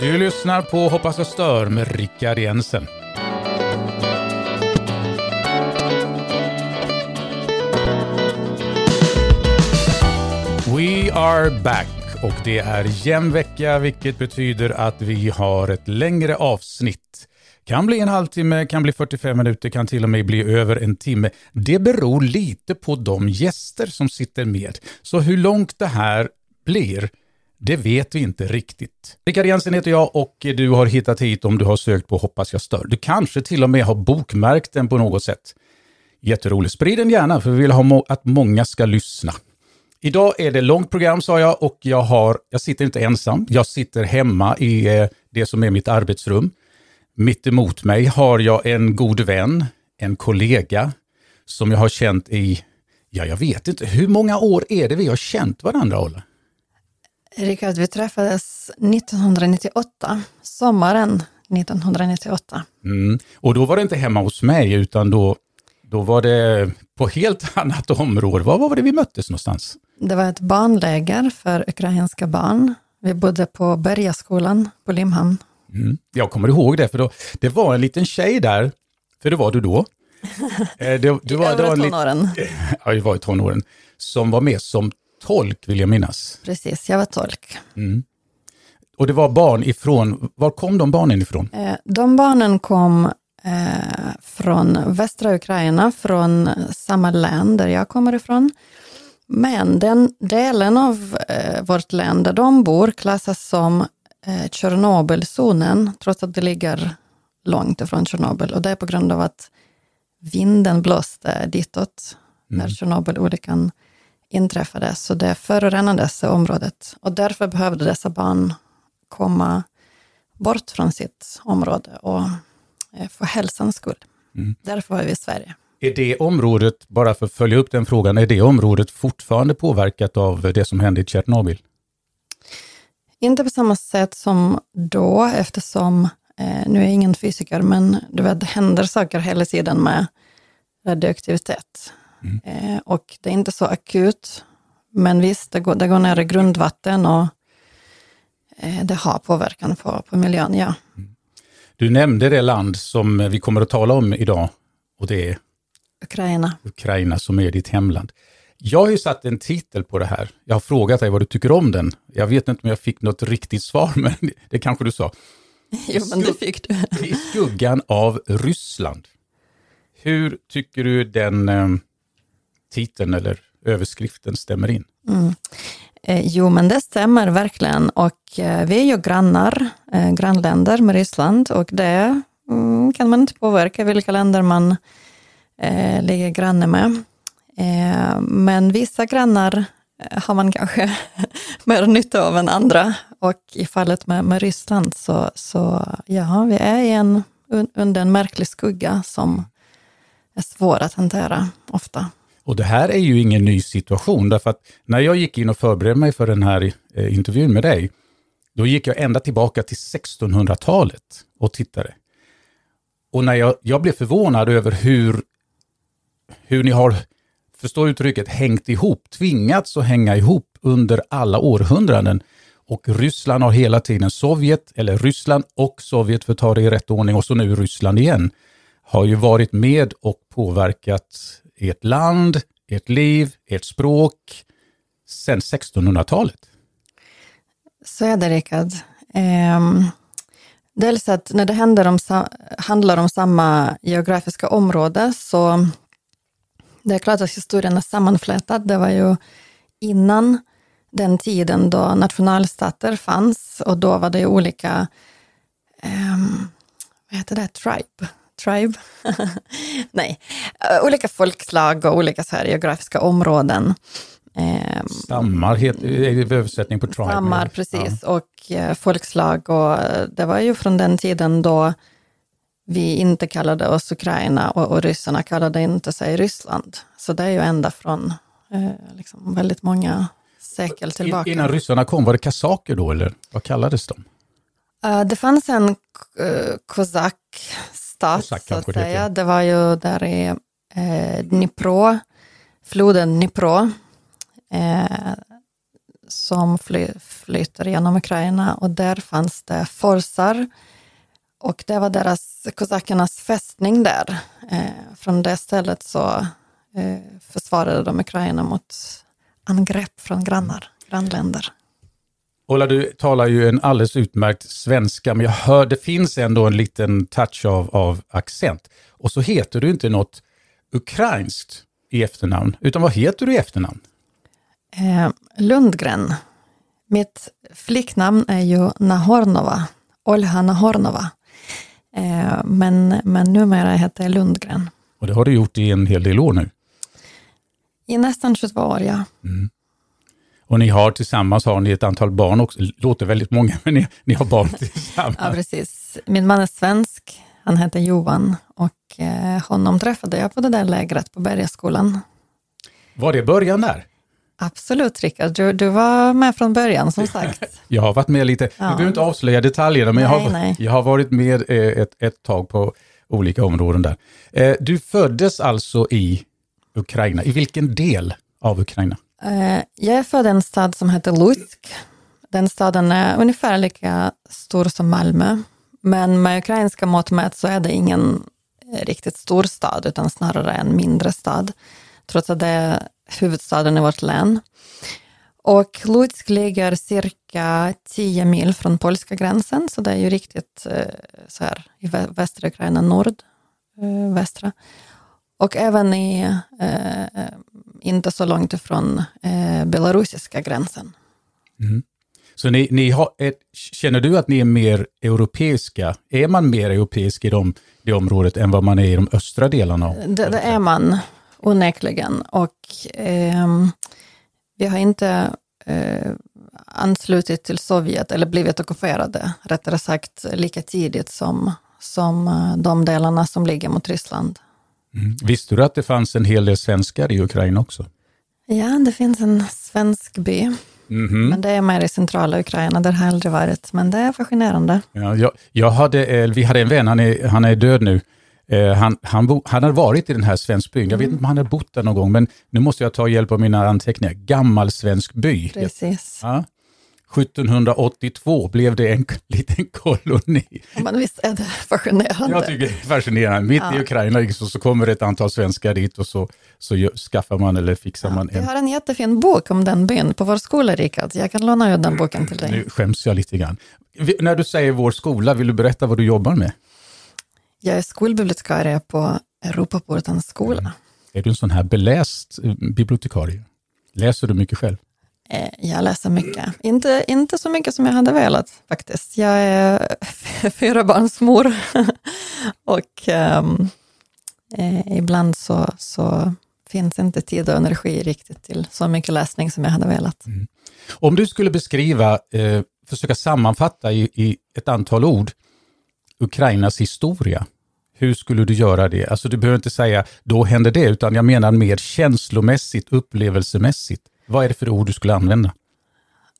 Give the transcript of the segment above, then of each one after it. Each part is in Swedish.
Du lyssnar på Hoppas jag stör med Rickard Jensen. We are back och det är jämn vecka vilket betyder att vi har ett längre avsnitt. Kan bli en halvtimme, kan bli 45 minuter, kan till och med bli över en timme. Det beror lite på de gäster som sitter med. Så hur långt det här blir, det vet vi inte riktigt. Rickard Jensen heter jag och du har hittat hit om du har sökt på Hoppas jag stör. Du kanske till och med har bokmärkt den på något sätt. Jätteroligt. Sprid den gärna för vi vill ha må att många ska lyssna. Idag är det långt program sa jag och jag, har, jag sitter inte ensam. Jag sitter hemma i eh, det som är mitt arbetsrum. Mitt emot mig har jag en god vän, en kollega som jag har känt i, ja jag vet inte, hur många år är det vi har känt varandra Olle? Rickard, vi träffades 1998, sommaren 1998. Mm. Och då var det inte hemma hos mig utan då, då var det på helt annat område. Var var det vi möttes någonstans? Det var ett barnläger för ukrainska barn. Vi bodde på Bergaskolan på Limhamn. Mm. Jag kommer ihåg det, för då, det var en liten tjej där, för det var du då. Eh, det, det var, I övre tonåren. Ja, jag var i tonåren. Som var med som tolk, vill jag minnas. Precis, jag var tolk. Mm. Och det var barn ifrån, var kom de barnen ifrån? Eh, de barnen kom eh, från västra Ukraina, från samma län där jag kommer ifrån. Men den delen av eh, vårt län där de bor klassas som Tjernobylzonen, trots att det ligger långt ifrån Tjernobyl. Och det är på grund av att vinden blåste ditåt mm. när Tjernobylolyckan inträffade. Så det förorenades området. Och därför behövde dessa barn komma bort från sitt område och eh, för hälsans skull. Mm. Därför var vi i Sverige. Är det området, bara för att följa upp den frågan, är det området fortfarande påverkat av det som hände i Tjernobyl? Inte på samma sätt som då, eftersom, eh, nu är jag ingen fysiker, men du vet, det händer saker hela tiden med radioaktivitet. Mm. Eh, och det är inte så akut, men visst, det går, det går ner i grundvatten och eh, det har påverkan på, på miljön, ja. Mm. Du nämnde det land som vi kommer att tala om idag och det är Ukraina. Ukraina som är ditt hemland. Jag har ju satt en titel på det här. Jag har frågat dig vad du tycker om den. Jag vet inte om jag fick något riktigt svar, men det kanske du sa. Jo, men det fick du. I skuggan av Ryssland. Hur tycker du den eh, titeln eller överskriften stämmer in? Mm. Eh, jo, men det stämmer verkligen. Och eh, vi är ju grannar, eh, grannländer med Ryssland och det mm, kan man inte påverka vilka länder man ligger granne med. Men vissa grannar har man kanske mer nytta av än andra. Och i fallet med, med Ryssland så, så ja, vi är en, under en märklig skugga som är svår att hantera ofta. Och det här är ju ingen ny situation, därför att när jag gick in och förberedde mig för den här eh, intervjun med dig, då gick jag ända tillbaka till 1600-talet och tittade. Och när jag, jag blev förvånad över hur hur ni har, förstå uttrycket, hängt ihop, tvingats att hänga ihop under alla århundraden. Och Ryssland har hela tiden, Sovjet, eller Ryssland och Sovjet för att ta det i rätt ordning, och så nu Ryssland igen, har ju varit med och påverkat ert land, ert liv, ert språk sedan 1600-talet. Så är det, Rickard. Um, dels att när det händer om, handlar om samma geografiska område så det är klart att historien är sammanflätad. Det var ju innan den tiden då nationalstater fanns och då var det olika, um, vad heter det, tribe? Tribe? Nej, uh, olika folkslag och olika så här geografiska områden. Um, Stammar heter är översättning på tribe. Stammar, precis, ja. och uh, folkslag och uh, det var ju från den tiden då vi inte kallade oss Ukraina och, och ryssarna kallade inte sig Ryssland. Så det är ju ända från eh, liksom väldigt många sekel tillbaka. Innan ryssarna kom, var det kasaker då eller vad kallades de? Uh, det fanns en uh, kosakstat, så att säga. Det, det var ju där i eh, Dnipro, floden Dnipro. Eh, som fly, flyter genom Ukraina och där fanns det forsar och det var deras, kosackernas fästning där. Eh, från det stället så eh, försvarade de Ukraina mot angrepp från grannar, grannländer. Ola, du talar ju en alldeles utmärkt svenska, men jag hör det finns ändå en liten touch av, av accent. Och så heter du inte något ukrainskt i efternamn, utan vad heter du i efternamn? Eh, Lundgren. Mitt flicknamn är ju Nahornova, Olha Nahornova. Eh, men, men numera heter jag Lundgren. Och det har du gjort i en hel del år nu? I nästan 22 år, ja. Mm. Och ni har tillsammans har ni ett antal barn också. Låter väldigt många, men ni, ni har barn tillsammans. ja, precis. Min man är svensk. Han heter Johan och eh, honom träffade jag på det där lägret på Bergaskolan. Var det början där? Absolut, Rickard. Du, du var med från början, som sagt. jag har varit med lite. Ja. Du behöver inte avslöja detaljerna, men nej, jag, har, nej. jag har varit med eh, ett, ett tag på olika områden där. Eh, du föddes alltså i Ukraina. I vilken del av Ukraina? Eh, jag är född i en stad som heter Lutsk. Den staden är ungefär lika stor som Malmö. Men med ukrainska mått mätt så är det ingen eh, riktigt stor stad, utan snarare en mindre stad. Trots att det är huvudstaden i vårt län. Och Lutsk ligger cirka 10 mil från polska gränsen, så det är ju riktigt eh, så här i västra Ukraina, nord, västra. Och även i, eh, inte så långt ifrån eh, belarusiska gränsen. Mm. Så ni, ni har ett, känner du att ni är mer europeiska? Är man mer europeisk i de, det området än vad man är i de östra delarna? Det, det är man onekligen. Och eh, vi har inte eh, anslutit till Sovjet, eller blivit ockuperade, rättare sagt, lika tidigt som, som eh, de delarna som ligger mot Ryssland. Mm. Visste du att det fanns en hel del svenskar i Ukraina också? Ja, det finns en svensk by. Mm -hmm. Men det är mer i centrala Ukraina, där har jag aldrig varit. Men det är fascinerande. Ja, jag, jag hade, eh, vi hade en vän, han är, han är död nu. Eh, han, han, bo, han hade varit i den här svensk byn. Jag vet inte om han har bott där någon gång, men nu måste jag ta hjälp av mina anteckningar. Gammal svensk by. Precis. Ja. 1782 blev det en liten koloni. Men visst är det fascinerande? Jag tycker det är fascinerande. Mitt ja. i Ukraina liksom, så kommer ett antal svenskar dit och så, så skaffar man eller fixar ja, man en... Vi har en jättefin bok om den byn på vår skola, Rickard. Jag kan låna ut den boken till dig. Nu skäms jag lite grann. När du säger vår skola, vill du berätta vad du jobbar med? Jag är skolbibliotekarie på Europaportens skola. Mm. Är du en sån här beläst eh, bibliotekarie? Läser du mycket själv? Eh, jag läser mycket. Inte, inte så mycket som jag hade velat faktiskt. Jag är fyrabarnsmor och um, eh, ibland så, så finns inte tid och energi riktigt till så mycket läsning som jag hade velat. Mm. Om du skulle beskriva, eh, försöka sammanfatta i, i, ett antal ord, Ukrainas historia, hur skulle du göra det? Alltså du behöver inte säga då hände det, utan jag menar mer känslomässigt, upplevelsemässigt. Vad är det för ord du skulle använda?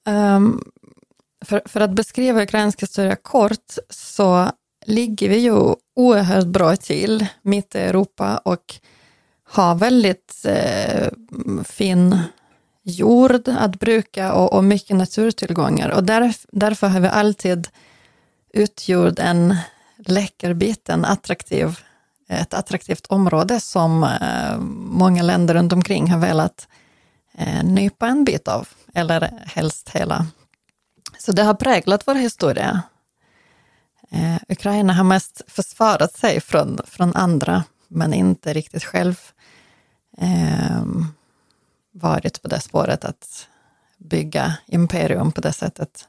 Um, för, för, att beskriva ukrainsk historia kort så ligger vi ju oerhört bra till mitt i Europa och har väldigt eh, fin jord att bruka och, och mycket naturtillgångar. Och där, därför har vi alltid utgjort en läckerbit, en attraktiv, ett attraktivt område som eh, många länder runt omkring har velat eh, Eh, nypa en bit av, eller helst hela. Så det har präglat vår historia. Eh, Ukraina har mest försvarat sig från, från andra, men inte riktigt själv eh, varit på det spåret att bygga imperium på det sättet.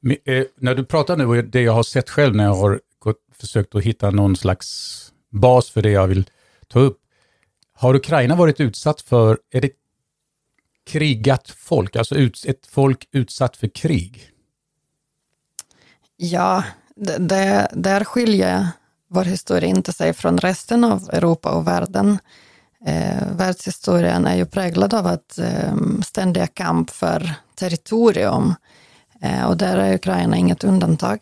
Men, eh, när du pratar nu, det jag har sett själv när jag har gått, försökt att hitta någon slags bas för det jag vill ta upp. Har Ukraina varit utsatt för, är det krigat folk, alltså ut, ett folk utsatt för krig? Ja, det, det, där skiljer vår historia inte sig från resten av Europa och världen. Eh, världshistorien är ju präglad av att eh, ständiga kamp för territorium eh, och där är Ukraina inget undantag.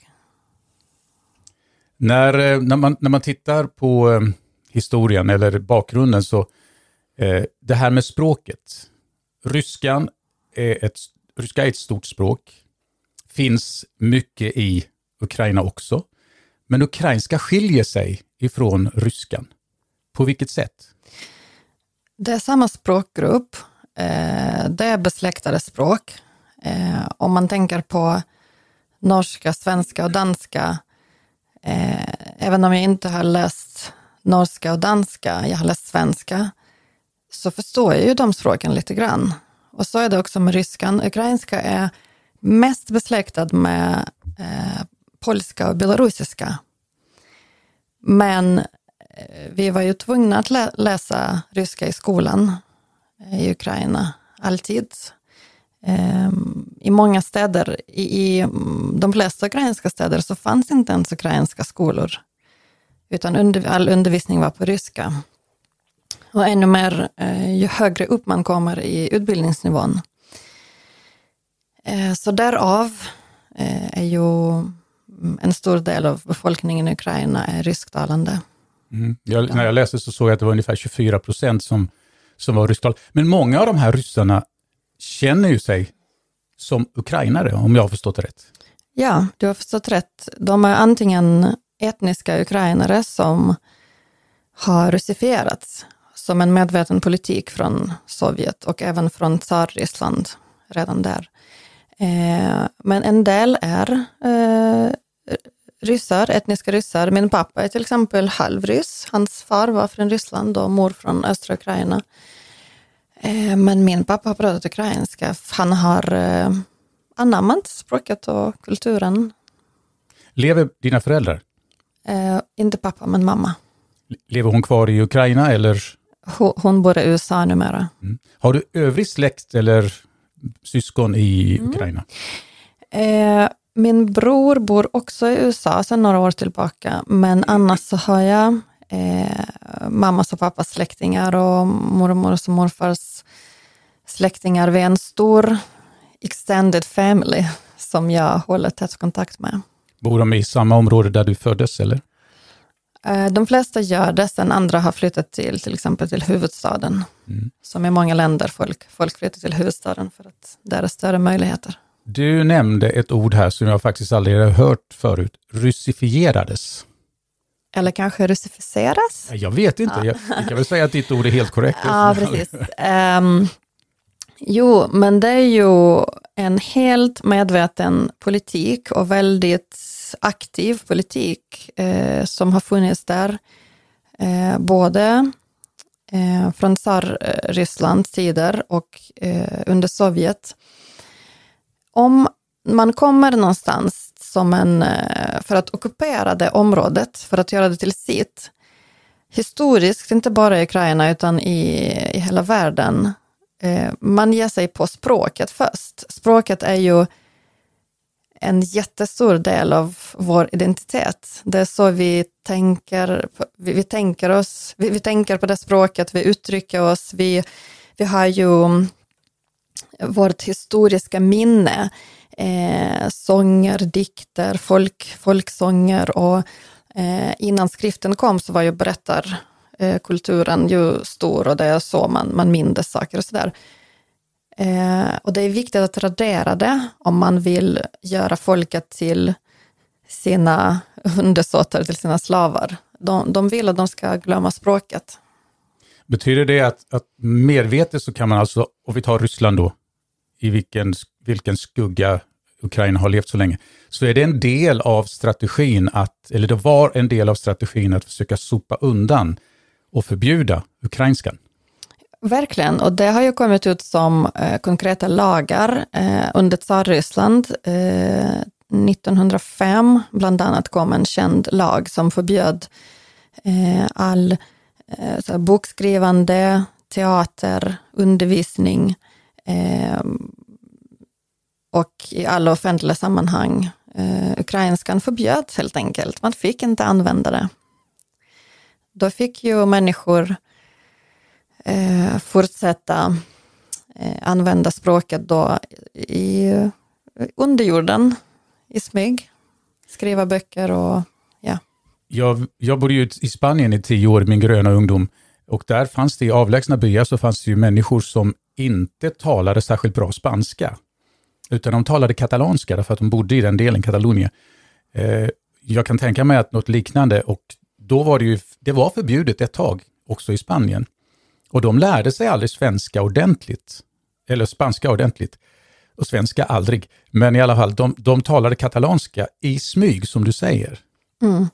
När, eh, när, man, när man tittar på eh, historien eller bakgrunden så eh, det här med språket, ryskan är ett, ryska är ett stort språk. Finns mycket i Ukraina också. Men ukrainska skiljer sig ifrån ryskan. På vilket sätt? Det är samma språkgrupp. Eh, det är besläktade språk. Eh, om man tänker på norska, svenska och danska, eh, även om jag inte har läst norska och danska, jag har läst svenska, så förstår jag ju de språken lite grann. Och så är det också med ryskan. Ukrainska är mest besläktad med eh, polska och belarusiska. Men eh, vi var ju tvungna att lä läsa ryska i skolan eh, i Ukraina, alltid. Ehm, I många städer, i, i mm, de flesta ukrainska städer, så fanns inte ens ukrainska skolor, utan under, all undervisning var på ryska. Och ännu mer eh, ju högre upp man kommer i utbildningsnivån. Eh, så därav eh, är ju en stor del av befolkningen i Ukraina är rysktalande. Mm. Jag, när jag läste så såg jag att det var ungefär 24 procent som, som var rysktalande. Men många av de här ryssarna känner ju sig som ukrainare, om jag har förstått det rätt. Ja, du har förstått rätt. De är antingen etniska ukrainare som har russifierats som en medveten politik från Sovjet och även från Tsarryssland redan där. Eh, men en del är eh, ryssar, etniska ryssar. Min pappa är till exempel halvryss. Hans far var från Ryssland och mor från östra Ukraina. Eh, men min pappa har pratat ukrainska. Han har anammat språket och kulturen. Lever dina föräldrar? Inte pappa, men mamma. Lever hon kvar i Ukraina eller? Hon bor i USA numera. Mm. Har du övrig släkt eller syskon i mm. Ukraina? Eh, min bror bor också i USA sedan några år tillbaka, men annars så har jag eh, mammas och pappas släktingar och mormors och morfars släktingar. Vi är en stor extended family som jag håller tät kontakt med. Bor de i samma område där du föddes eller? Eh, de flesta gör det, sen andra har flyttat till till exempel till huvudstaden. Mm. Som i många länder, folk, folk flyttar till huvudstaden för att där är större möjligheter. Du nämnde ett ord här som jag faktiskt aldrig har hört förut, russifierades. Eller kanske russificeras? Jag vet inte, jag, jag kan väl säga att ditt ord är helt korrekt. ja, precis. Um, jo, men det är ju en helt medveten politik och väldigt aktiv politik eh, som har funnits där, eh, både eh, från tsar-Rysslands tider och eh, under Sovjet. Om man kommer någonstans som en, eh, för att ockupera det området, för att göra det till sitt, historiskt, inte bara i Ukraina utan i, i hela världen, eh, man ger sig på språket först. Språket är ju en jättestor del av vår identitet. Det är så vi tänker, vi, vi tänker oss, vi, vi, tänker på det språket, vi uttrycker oss, vi, vi har ju mm, vårt historiska minne, eh, sånger, dikter, folk, folksånger och eh, innan skriften kom så var ju berättarkulturen ju stor och det är så man, man mindes saker och sådär. Eh, och det är viktigt att radera det om man vill göra folket till sina undersåtar, till sina slavar. De, de vill att de ska glömma språket. Betyder det att, att medvetet så kan man alltså, om vi tar Ryssland då, i vilken, vilken skugga Ukraina har levt så länge, så är det en del av strategin att, eller det var en del av strategin att försöka sopa undan och förbjuda ukrainskan? Verkligen, och det har ju kommit ut som eh, konkreta lagar eh, under Tsarryssland. Eh, 1905 bland annat kom en känd lag som förbjöd eh, all eh, bokskrivande, teater, undervisning eh, och i alla offentliga sammanhang. Eh, ukrainskan förbjöds helt enkelt, man fick inte använda det. Då fick ju människor eh, fortsätta eh, använda språket då i underjorden, i smyg, skriva böcker och ja. Jag, jag bodde ju i Spanien i tio år, min gröna ungdom, och där fanns det i avlägsna byar så fanns det ju människor som inte talade särskilt bra spanska. utan de talade katalanska därför att de bodde i den delen, Katalonien. Eh, jag kan tänka mig att något liknande, och då var det ju, det var förbjudet ett tag, också i Spanien. Och de lärde sig aldrig svenska ordentligt, eller spanska ordentligt, och svenska aldrig. Men i alla fall, de, de talade katalanska i smyg, som du säger. Mm.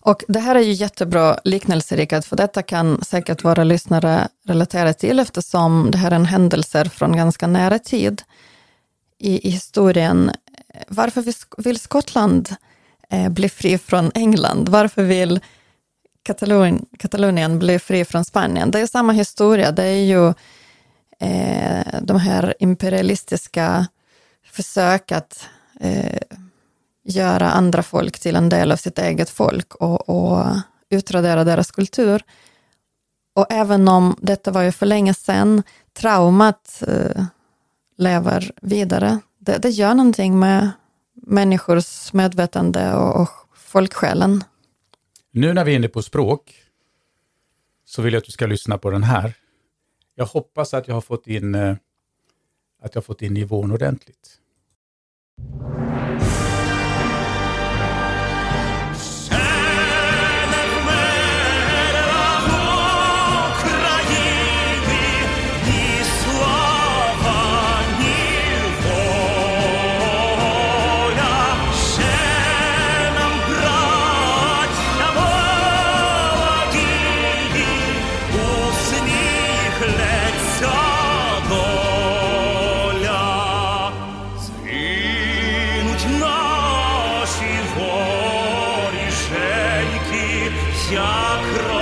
Och det här är ju jättebra liknelse, Rickard, för detta kan säkert våra lyssnare relatera till, eftersom det här är en händelse från ganska nära tid i, i historien. Varför vill Skottland eh, bli fri från England? Varför vill Katalon, Katalonien blev fri från Spanien? Det är samma historia. Det är ju eh, de här imperialistiska försök att eh, göra andra folk till en del av sitt eget folk och, och utradera deras kultur. Och även om detta var ju för länge sedan, traumat eh, lever vidare. Det, det gör någonting med människors medvetande och, och folksjälen. Nu när vi är inne på språk så vill jag att du ska lyssna på den här. Jag hoppas att jag har fått in, eh, att jag har fått in nivån ordentligt. chakra.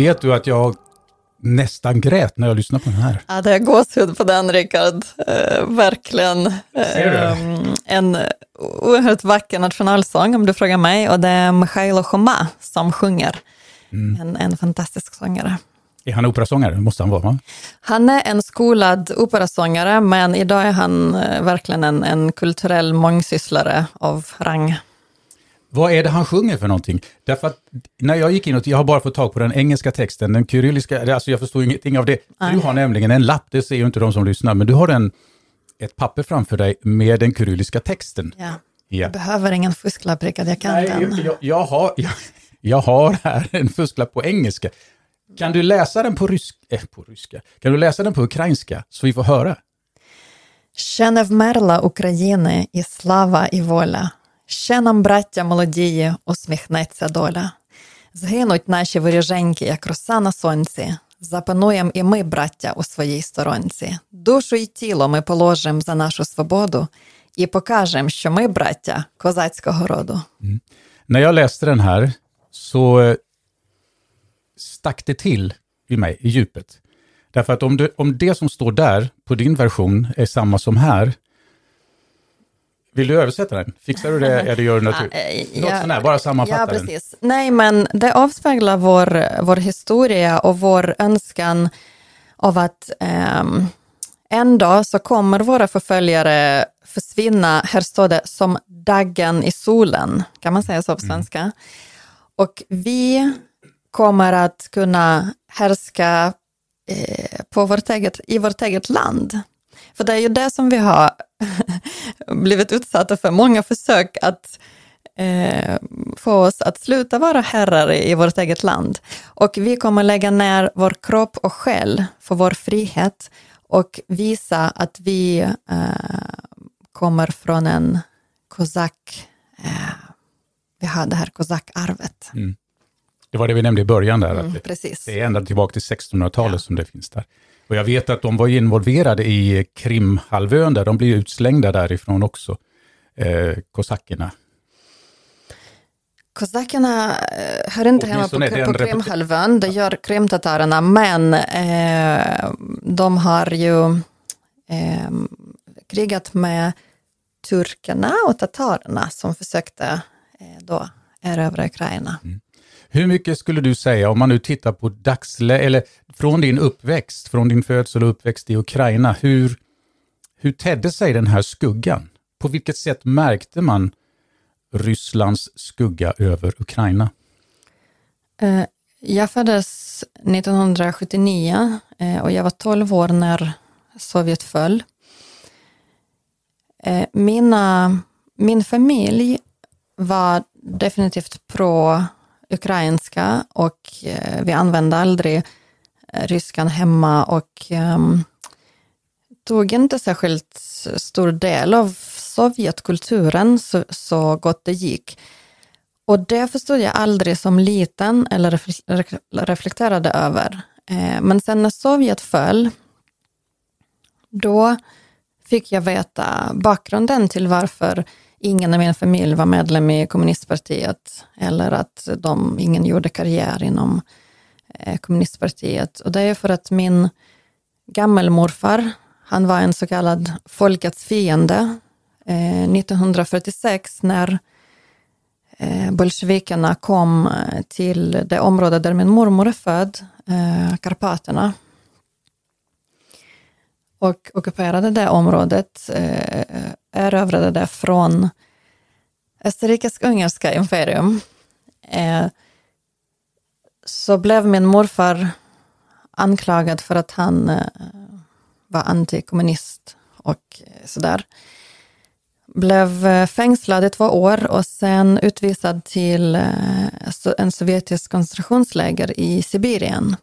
Vet du att jag nästan grät när jag lyssnade på den här? Ja, det är gåshud på den, Rickard. Eh, verkligen. Eh, en oerhört vacker nationalsång, om du frågar mig. Och det är Mikhailo Choma som sjunger. Mm. En, en fantastisk sångare. Är han operasångare? Det måste han vara, va? Han är en skolad operasångare, men idag är han eh, verkligen en, en kulturell mångsysslare av rang. Vad är det han sjunger för någonting? Därför att när jag gick in och jag har bara fått tag på den engelska texten, den kyrilliska, alltså jag förstår ingenting av det. Nej. Du har nämligen en lapp, det ser ju inte de som lyssnar, men du har en, ett papper framför dig med den kyrilliska texten. Ja. ja. Jag behöver ingen fusklapp, Rickard, jag kan Nej, den. Jag, jag, har, jag, jag har här en fusklapp på engelska. Kan du läsa den på, rysk, eh, på ryska? Kan du läsa den på ukrainska så vi får höra? Ще не вмерла України і слава і воля. Ще нам, браття молодії, усміхнеться доля. Згинуть наші воріженьки, як роса на сонці. Запануєм і ми, браття, у своїй сторонці. Душу й тіло ми положим за нашу свободу і покажем, що ми, браття, козацького роду. Mm. När jag läste den här så stack det till i mig, i djupet. Därför att om det, om det som står där på din version är samma som här, vill du översätta den? Fixar du det eller gör du natur? Ja, Något sånt här, bara sammanfatta ja, precis. den. Nej, men det avspeglar vår, vår historia och vår önskan av att um, en dag så kommer våra förföljare försvinna, här står det, som daggen i solen, kan man säga så på mm. svenska. Mm. Och vi kommer att kunna härska eh, på vårt eget, i vårt eget land. För det är ju det som vi har blivit utsatta för, många försök att eh, få oss att sluta vara herrar i vårt eget land. Och vi kommer lägga ner vår kropp och själ för vår frihet och visa att vi eh, kommer från en kozack, eh, vi har det här kozackarvet. Mm. Det var det vi nämnde i början där, mm, att precis. det är ända tillbaka till 1600-talet ja. som det finns där. Och jag vet att de var involverade i Krimhalvön, där de blev utslängda därifrån också, eh, kosackerna. Kosackerna eh, hör inte hemma på, på Krimhalvön, det gör krimtatarerna, men eh, de har ju eh, krigat med turkarna och tatarerna som försökte eh, då erövra Ukraina. Hur mycket skulle du säga, om man nu tittar på dagsläge, eller från din uppväxt, från din födsel och uppväxt i Ukraina, hur, hur tedde sig den här skuggan? På vilket sätt märkte man Rysslands skugga över Ukraina? Eh, jag föddes 1979 eh, och jag var 12 år när Sovjet föll. Eh, mina, min familj var definitivt ukrainska och eh, vi använde aldrig eh, ryskan hemma och um, tog inte särskilt stor del av Sovjetkulturen så, så gott det gick. Och det förstod jag aldrig som liten eller reflekterade över. Eh, men sen när Sovjet föll, då fick jag veta bakgrunden till varför ingen i min familj var medlem i kommunistpartiet eller att de, ingen gjorde karriär inom eh, kommunistpartiet. Och det är för att min gammelmorfar, han var en så kallad folkets fiende. Eh, 1946 när eh, bolsjevikerna kom till det område där min mormor är född, Karpaterna, och ockuperade det området, eh, erövrade det från Österrikisk-ungerska imperium, eh, så blev min morfar anklagad för att han eh, var antikommunist och eh, sådär. Blev eh, fängslad i två år och sen utvisad till eh, en sovjetisk koncentrationsläger i Sibirien.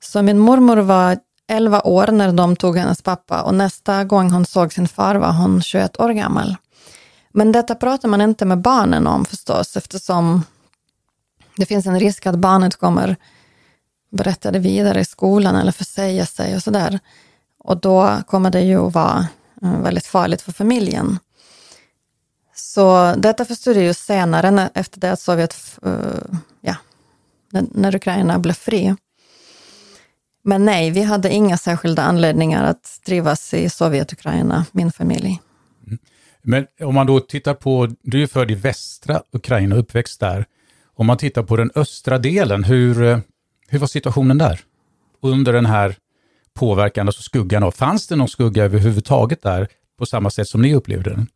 Så min mormor var 11 år när de tog hennes pappa och nästa gång hon såg sin far var hon 21 år gammal. Men detta pratar man inte med barnen om förstås eftersom det finns en risk att barnet kommer berätta det vidare i skolan eller försäga sig och sådär. Och då kommer det ju att vara eh, väldigt farligt för familjen. Så detta förstod jag ju senare efter det att Sovjet, uh, ja, när Ukraina blev fri. Men nej, vi hade inga särskilda anledningar att trivas i Sovjet-Ukraina, min familj. Mm. Men om man då tittar på, du är född i västra Ukraina, uppväxt där. Om man tittar på den östra delen, hur, eh, hur var situationen där? Under den här påverkan, alltså skuggan av, fanns det någon skugga överhuvudtaget där på samma sätt som ni upplevde den?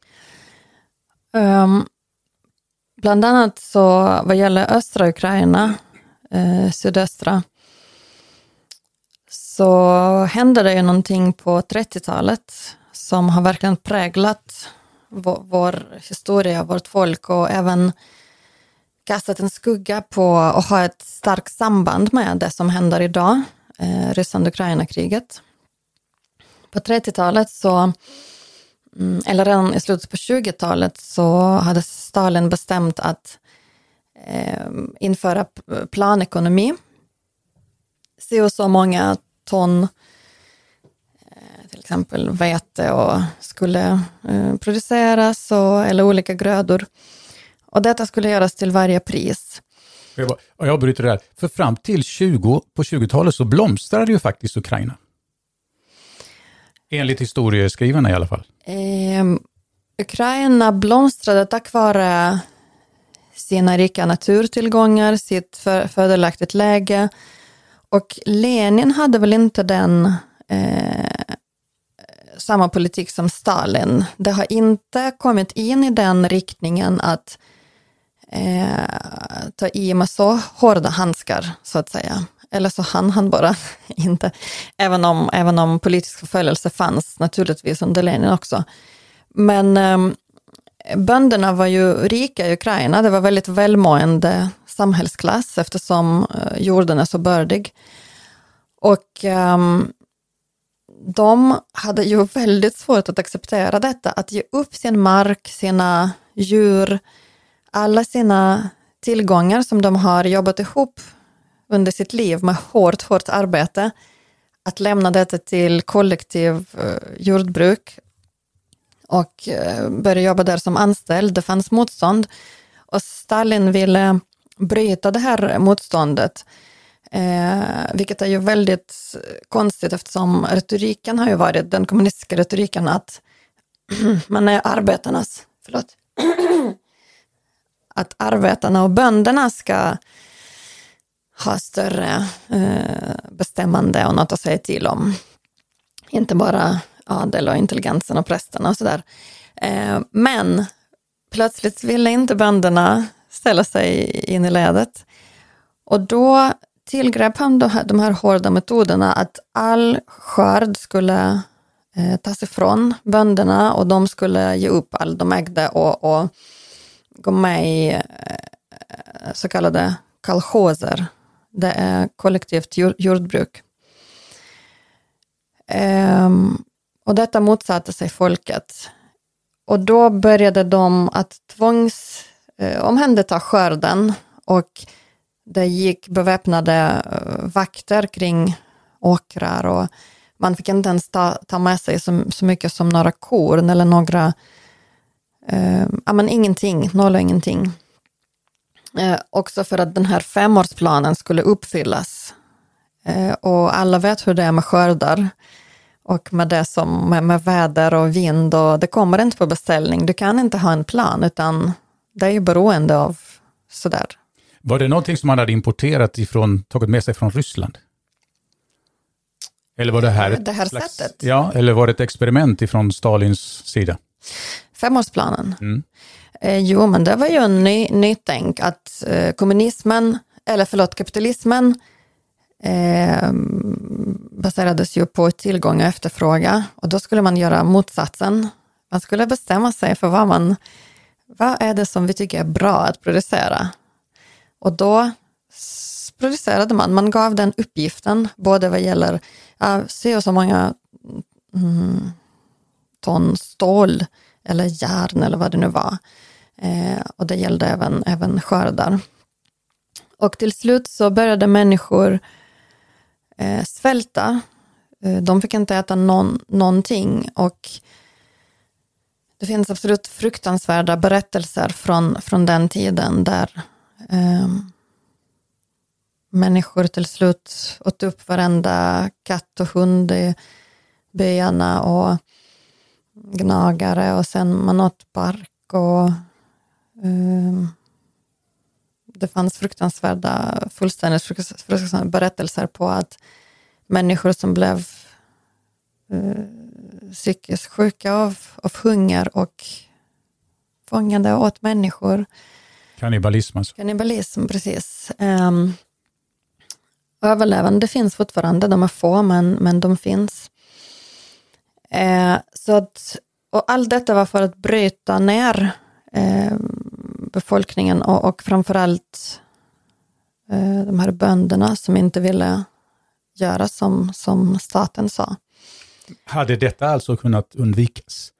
Um, bland annat så vad gäller östra Ukraina, eh, sydöstra, så hände det ju någonting på 30-talet som har verkligen präglat vår, vår historia, vårt folk och även kastat en skugga på och har ett starkt samband med det som händer idag, eh, Ryssland-Ukraina-kriget. På 30-talet så, mm, eller redan i slutet på 20-talet, så hade Stalin bestämt att eh, införa planekonomi. Se och så många ton eh, till exempel vete och skulle eh, produceras och, eller olika grödor. Och detta skulle göras till varje pris. Jag, jag bryter det här. För fram till 20, på 20-talet så blomstrade ju faktiskt Ukraina. Enligt historieskrivarna i alla fall. Eh, Ukraina blomstrade tack vare sina rika naturtillgångar, sitt för, fördelaktigt läge. Och Lenin hade väl inte den eh, samma politik som Stalin. Det har inte kommit in i den riktningen att eh, ta i med så hårda handskar, så att säga. Eller så hann han bara inte. Även om, även om politisk förföljelse fanns naturligtvis under Lenin också. Men eh, bönderna var ju rika i Ukraina. Det var väldigt välmående samhällsklass eftersom eh, jorden är så bördig. Och um, de hade ju väldigt svårt att acceptera detta, att ge upp sin mark, sina djur, alla sina tillgångar som de har jobbat ihop under sitt liv med hårt, hårt arbete, att lämna detta till kollektiv eh, jordbruk och eh, börja jobba där som anställd. Det fanns motstånd och Stalin ville bryta det här motståndet. Eh, vilket är ju väldigt konstigt eftersom retoriken har ju varit, den kommunistiska retoriken, att man är arbetarnas, förlåt, att arbetarna och bönderna ska ha större eh, bestämmande och något att säga till om. Inte bara adel och intelligensen och prästerna och sådär. Eh, men plötsligt ville inte bönderna ställa sig in i ledet. Och då tillgrep han de här, de här hårda metoderna att all skörd skulle eh, tas ifrån bönderna och de skulle ge upp allt de ägde och, och gå med i eh, så kallade kolchoser. Det är kollektivt jordbruk. Um, och detta motsatte sig folket. Och då började de att tvångs eh, omhänderta skörden och det gick beväpnade eh, vakter kring åkrar och man fick inte ens ta, ta med sig så, så mycket som några korn eller några, eh, ja men ingenting, noll och ingenting. Eh, också för att den här femårsplanen skulle uppfyllas. Eh, och alla vet hur det är med skördar och med det som med, med, väder och vind och det kommer inte på beställning. Du kan inte ha en plan utan det är ju beroende av sådär. Var det någonting som man hade importerat ifrån, tagit med sig från Ryssland? Eller var det här, det här slags, sättet? Ja, eller var det ett experiment ifrån Stalins sida? Femårsplanen? Mm. Eh, jo, men det var ju en ny, nytänk att eh, kommunismen, eller förlåt, kapitalismen eh, baserades ju på tillgång och efterfrågan och då skulle man göra motsatsen. Man skulle bestämma sig för vad man, vad är det som vi tycker är bra att producera? Och då producerade man, man gav den uppgiften, både vad gäller, ja, se och så många mm, ton stål eller järn eller vad det nu var. Eh, och det gällde även, även skördar. Och till slut så började människor eh, svälta. Eh, de fick inte äta någon, någonting och det finns absolut fruktansvärda berättelser från, från den tiden där eh, människor till slut åt upp varenda katt och hund i byarna och gnagare och sen man åt bark och um, det fanns fruktansvärda, fullständigt fruktansvärda berättelser på att människor som blev uh, psykiskt sjuka av, av hunger och fångade åt människor. Kannibalism alltså? Kannibalism, precis. Um, överlevande finns fortfarande, de är få men, men de finns. Uh, så att, och allt detta var för att bryta ner uh, befolkningen och, och framförallt eh, de här bönderna som inte ville göra som, som staten sa. Hade detta alltså kunnat undvikas?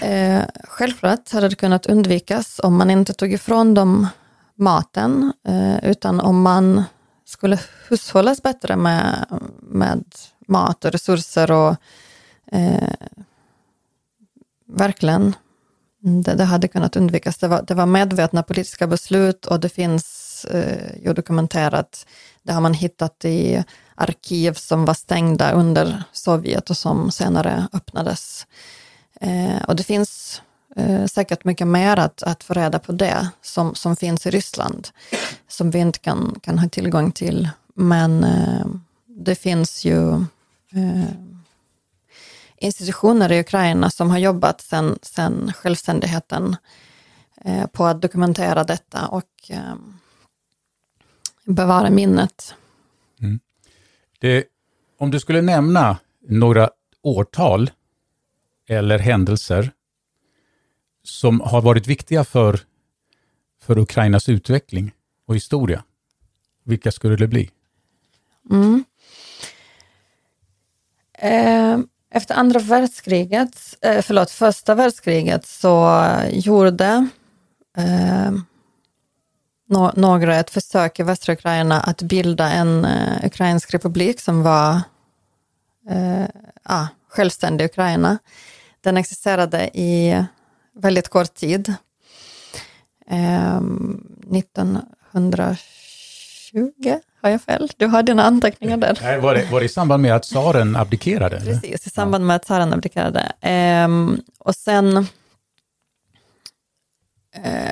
Eh, självklart hade det kunnat undvikas om man inte tog ifrån dem maten, eh, utan om man skulle hushållas bättre med, med mat och resurser och eh, verkligen det, det, hade kunnat undvikas. Det var, det var medvetna politiska beslut och det finns eh, ju dokumenterat. Det har man hittat i arkiv som var stängda under Sovjet och som senare öppnades. Eh, och det finns eh, säkert mycket mer att, att få reda på det som, som finns i Ryssland, som vi inte kan, kan ha tillgång till. Men eh, det finns ju eh, institutioner i Ukraina som har jobbat sedan sen självständigheten eh, på att dokumentera detta och eh, bevara minnet. Mm. Det, om du skulle nämna några årtal eller händelser som har varit viktiga för, för Ukrainas utveckling och historia, vilka skulle det bli? Mm. Eh, efter andra världskriget, eh, förlåt, första världskriget så gjorde eh, no, några ett försök i västra Ukraina att bilda en uh, ukrainsk republik som var uh, ah, självständig Ukraina. Den existerade i väldigt kort tid. Um, 1920, har jag fel? Du har dina anteckningar där. Nej, var, det, var det i samband med att tsaren abdikerade? Precis, i samband med att tsaren abdikerade. Um, och sen uh,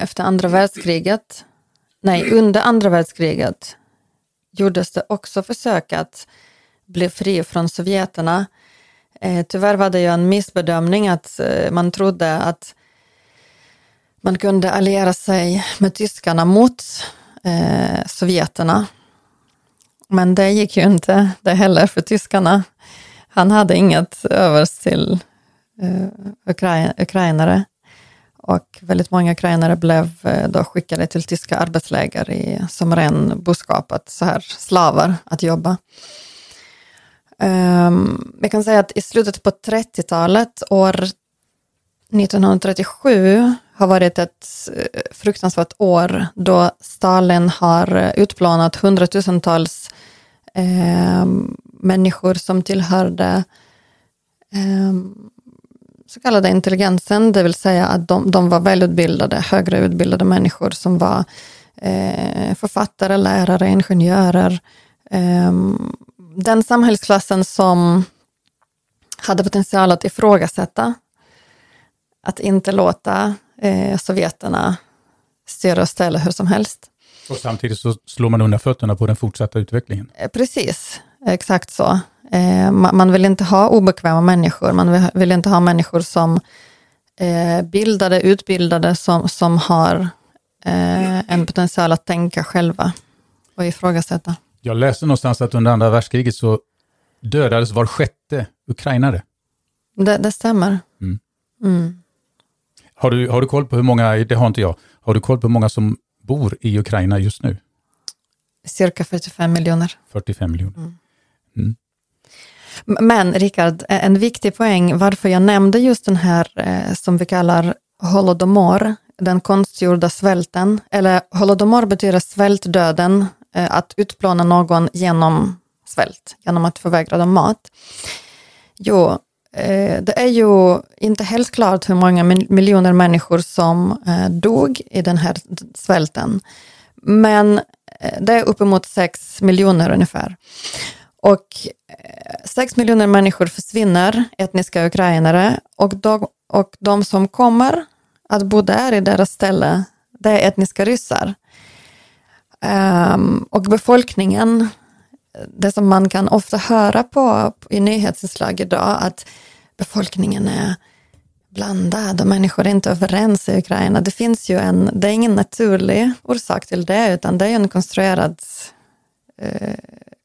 efter andra världskriget, nej, under andra världskriget gjordes det också försök att bli fri från sovjeterna. Eh, tyvärr var det ju en missbedömning att eh, man trodde att man kunde alliera sig med tyskarna mot eh, sovjeterna. Men det gick ju inte det heller för tyskarna. Han hade inget övers till eh, ukrainare. Och väldigt många ukrainare blev eh, då skickade till tyska arbetsläger i, som ren boskap, att, så här, slavar att jobba. Ehm, um, jag kan säga att i slutet på 30-talet, år 1937, har varit ett eh, fruktansvärt år då Stalin har eh, utplånat hundratusentals eh, människor som tillhörde eh, så kallade intelligensen, det vill säga att de, de var välutbildade, högre utbildade människor som var eh, författare, lärare, ingenjörer. Eh, den samhällsklassen som hade potential att ifrågasätta, att inte låta eh, sovjeterna styra och ställa hur som helst. Och samtidigt så slår man undan fötterna på den fortsatta utvecklingen. Eh, precis, exakt så. Eh, man vill inte ha obekväma människor, man vill inte ha människor som eh, bildade, utbildade, som, som har eh, en potential att tänka själva och ifrågasätta. Jag läste någonstans att under andra världskriget så dödades var sjätte ukrainare. Det, det stämmer. Mm. Mm. Har du, har du koll på hur många, det har inte jag, har du koll på hur många som bor i Ukraina just nu? Cirka 45 miljoner. 45 miljoner. Mm. Men Rickard, en viktig poäng varför jag nämnde just den här eh, som vi kallar holodomor, den konstgjorda svälten, eller holodomor betyder svältdöden, eh, att utplåna någon genom svält, genom att förvägra dem mat. Jo, eh, det är ju inte helt klart hur många miljoner människor som dog i den här svälten. Men det är uppemot 6 miljoner ungefär. Och eh, 6 miljoner människor försvinner, etniska ukrainare, och de, och de som kommer att bo där i deras ställe, det är etniska ryssar. Um, och befolkningen det som man kan ofta höra på i nyhetsinslag idag, att befolkningen är blandad och människor är inte överens i Ukraina. Det finns ju en, det är ingen naturlig orsak till det, utan det är en konstruerad, eh,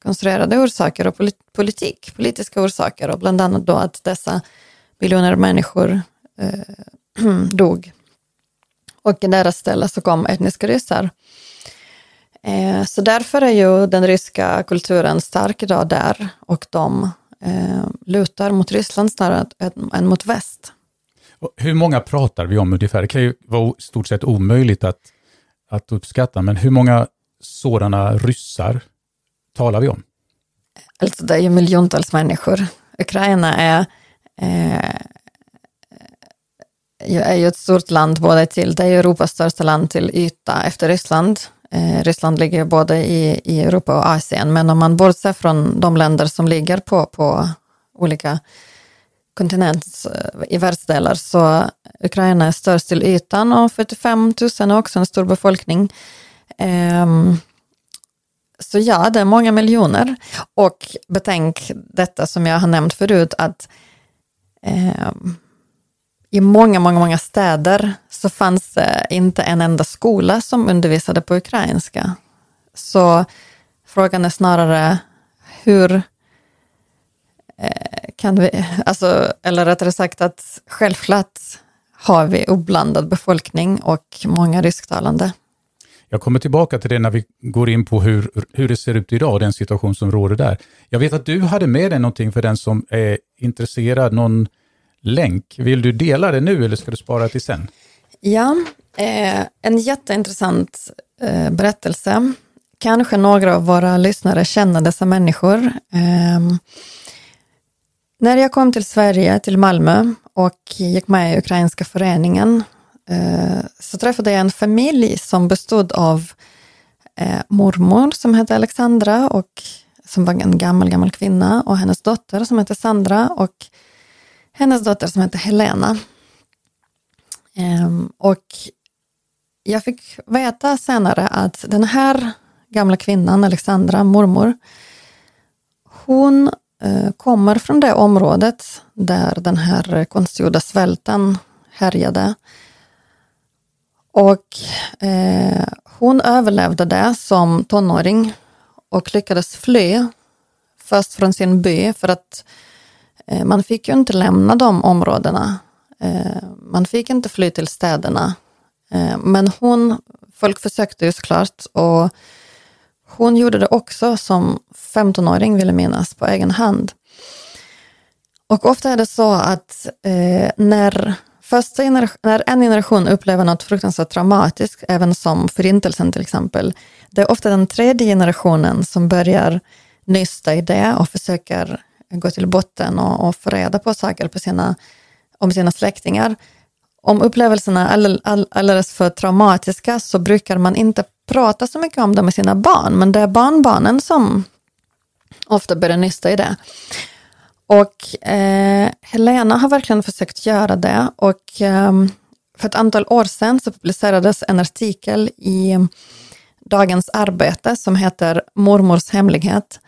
konstruerade orsaker och politik, politiska orsaker och bland annat då att dessa miljoner människor eh, dog. Och i deras ställe så kom etniska ryssar. Eh, så därför är ju den ryska kulturen stark idag där och de eh, lutar mot Ryssland snarare än mot väst. Hur många pratar vi om ungefär? Det kan ju vara i stort sett omöjligt att, att uppskatta, men hur många sådana ryssar talar vi om? Alltså det är ju miljontals människor. Ukraina är, eh, är ju ett stort land både till, det är Europas största land till yta efter Ryssland Eh, Ryssland ligger både i, i Europa och Asien, men om man bortser från de länder som ligger på, på olika kontinenter eh, i världsdelar, så Ukraina är störst till ytan och 45 000 är också en stor befolkning. Um, så ja, det är många miljoner. Och betänk detta som jag har nämnt förut, att eh, i många, många, många städer så fanns det inte en enda skola som undervisade på ukrainska. Så frågan är snarare hur eh, kan vi, alltså, eller rättare sagt att självklart har vi oblandad befolkning och många rysktalande. Jag kommer tillbaka till det när vi går in på hur, hur det ser ut idag, den situation som råder där. Jag vet att du hade med dig någonting för den som är intresserad, någon länk. Vill du dela det nu eller ska du spara till sen? Ja, Eh, en jätteintressant eh, berättelse. Kanske några av våra lyssnare känner dessa människor. Eh, när jag kom till Sverige, till Malmö och gick med i Ukrainska föreningen Eh, så träffade jag en familj som bestod av eh, mormor som hette Alexandra och som var en gammal, gammal kvinna och hennes dotter som hette Sandra och hennes dotter som hette Helena. Ehm, och jag fick veta senare att den här gamla kvinnan, Alexandra, mormor, hon eh, kommer från det området där den här konstgjorda svälten härjade. Och eh, hon överlevde det som tonåring och lyckades fly först från sin by för att eh, man fick ju inte lämna de områdena Eh, man fick inte fly till städerna. Eh, men hon, folk försökte ju såklart och hon gjorde det också som 15-åring, vill jag minnas, på egen hand. Och ofta är det så att eh, när, första när en generation upplever något fruktansvärt traumatiskt, även som förintelsen till exempel, det är ofta den tredje generationen som börjar nysta i det och försöker gå till botten och, och få reda på saker på sina om sina släktingar. Om upplevelserna är alldeles för traumatiska så brukar man inte prata så mycket om det med sina barn, men det är barnbarnen som ofta börjar nysta i det. Och eh, Helena har verkligen försökt göra det och eh, för ett antal år sedan så publicerades en artikel i ehm, Dagens Arbete som heter Mormors hemlighet.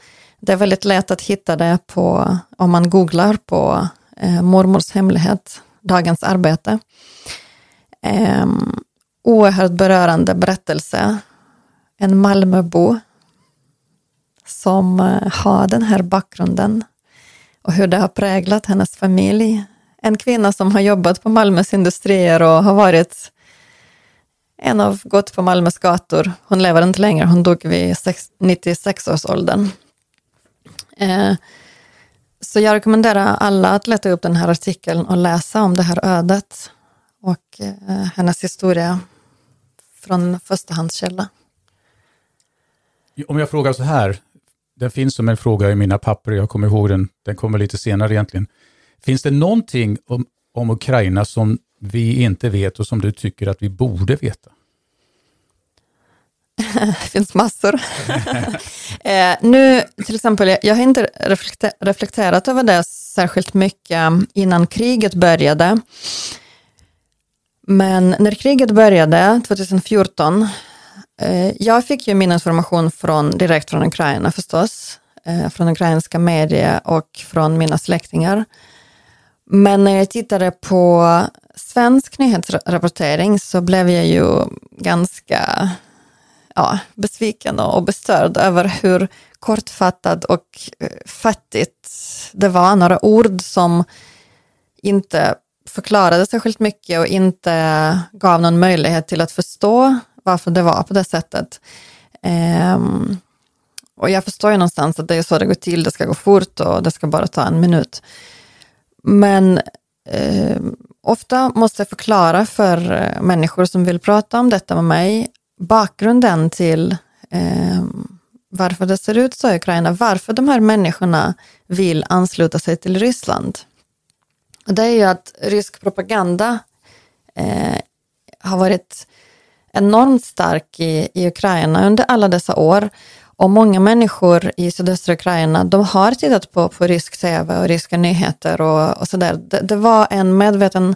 Det är väldigt lätt att hitta det på, om man googlar på eh, Mormors hemlighet, Dagens arbete. Eh, oerhört berörande berättelse. En Malmöbo som eh, har den här bakgrunden och hur det har präglat hennes familj. En kvinna som har jobbat på Malmös industrier och har varit en av gått på Malmös gator. Hon lever inte längre, hon dog vid 96-årsåldern. Eh, så jag rekommenderar alla att leta upp den här artikeln och läsa om det här ödet och eh, hennes historia från förstahandskälla. Om jag frågar så här, den finns som en fråga i mina papper, jag kommer ihåg den, den kommer lite senare egentligen. Finns det någonting om, om Ukraina som vi inte vet och som du tycker att vi borde veta? det finns massor. eh, nu, till exempel, jag har inte reflekterat över det särskilt mycket innan kriget började. Men när kriget började 2014, Eh, jag fick ju min information från, direkt från Ukraina förstås, eh, från ukrainska medier och från mina släktingar. Men när jag tittade på svensk nyhetsrapportering så blev jag ju ganska ja, besviken och bestörd över hur kortfattad och eh, fattigt det var. Några ord som inte förklarade särskilt mycket och inte gav någon möjlighet till att förstå varför det var på det sättet. Um, och jag förstår ju någonstans att det är så det går till, det ska gå fort och det ska bara ta en minut. Men eh, ofta måste jag förklara för eh, människor som vill prata om detta med mig bakgrunden till eh, varför det ser ut så i Ukraina, varför de här människorna vill ansluta sig till Ryssland. Och det är ju att rysk propaganda eh, har varit enormt stark i, i Ukraina under alla dessa år. Och många människor i sydöstra Ukraina, de har tittat på, på rysk tv och ryska nyheter och, och sådär. Det, det var en medveten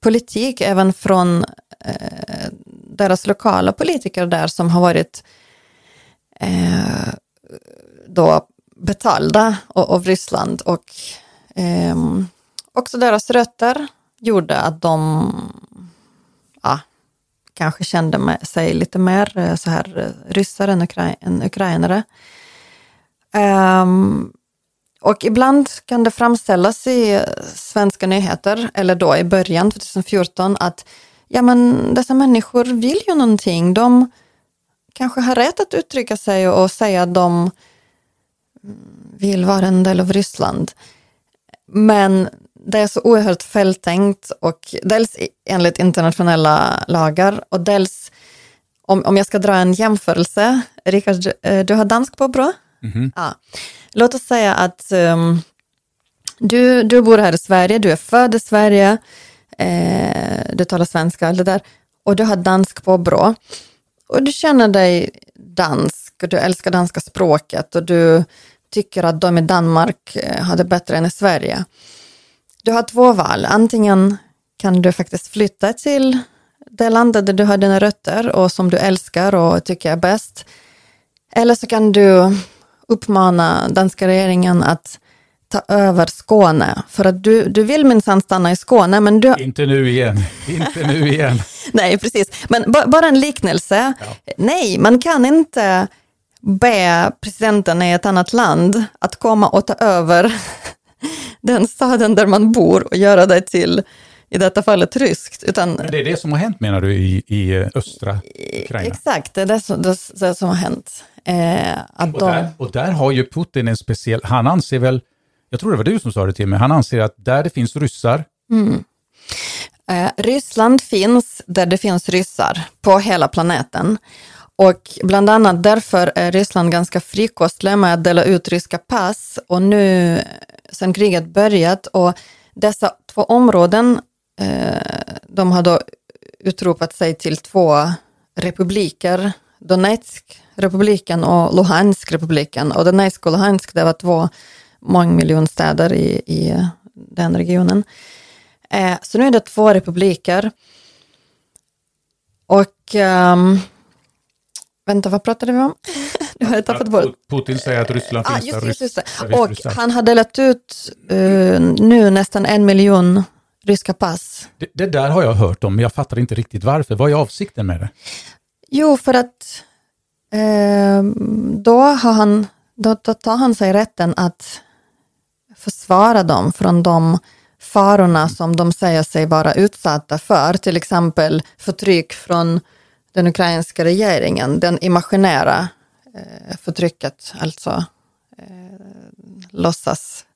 politik även från eh, deras lokala politiker där som har varit eh, då betalda av Ryssland och eh, också deras rötter gjorde att de kanske kände sig lite mer eh, så här eh, ryssar än, ukra än ukrainare. Um, och ibland kan det framställas i eh, svenska nyheter, eller då i början 2014, att ja men dessa människor vill ju någonting. De kanske har rätt att uttrycka sig och säga att de mm, vill vara en del av Ryssland. Men det är så oerhört feltänkt och dels enligt internationella lagar och dels om, om jag ska dra en jämförelse, Rickard, eh, du har dansk påbrå? Mhm. Ja. Låt oss säga att um, du, du bor här i Sverige, du är född i Sverige, eh, du talar svenska och det där, och du har dansk påbrå. Och du känner dig dansk och du älskar danska språket och du tycker att de i Danmark eh, har det bättre än i Sverige. Du har två val, antingen kan du faktiskt flytta till det landet där du har dina rötter och som du älskar och tycker är bäst. Eller så kan du uppmana danska regeringen att ta över Skåne. För att du, du vill minsann stanna i Skåne, men du... Inte nu igen. Inte nu igen. Nej, precis. Men ba, bara en liknelse. Ja. Nej, man kan inte be presidenten i ett annat land att komma och ta över den staden där man bor och göra det till, i detta fallet, ryskt. Utan, Men det är det som har hänt menar du i, i eh, östra Ukraina? Exakt, det är det som, det, som har hänt. Eh, att Och de, där, och där har ju Putin en speciell, han anser väl, jag tror det var du som sa det till mig, han anser att där det finns ryssar, Eh, Ryssland finns där det finns ryssar på hela planeten. Och bland annat därför är Ryssland ganska frikostliga med att dela ut ryska pass och nu sedan kriget börjat och dessa två områden, eh, de har då utropat sig till två republiker, Donetsk-republiken och Luhansk-republiken. Och Donetsk och Luhansk, det var två mångmiljonstäder i, i den regionen. Eh, så nu är det två republiker. Och um, vänta, vad pratade vi om? Nu har jag tappat bort. Putin säger att Ryssland Ah, finns just, där. just, just där Och ryssar. han har delat ut eh, nu nästan en miljon ryska pass. Det, det där har jag hört om, men jag fattar inte riktigt varför. Vad är avsikten med det? Jo, för att eh, då, har han, då, då tar han sig rätten att försvara dem från de farorna som de säger sig vara utsatta för, till exempel förtryck från den ukrainska regeringen, den imaginära eh, förtrycket, alltså eh, låtsas.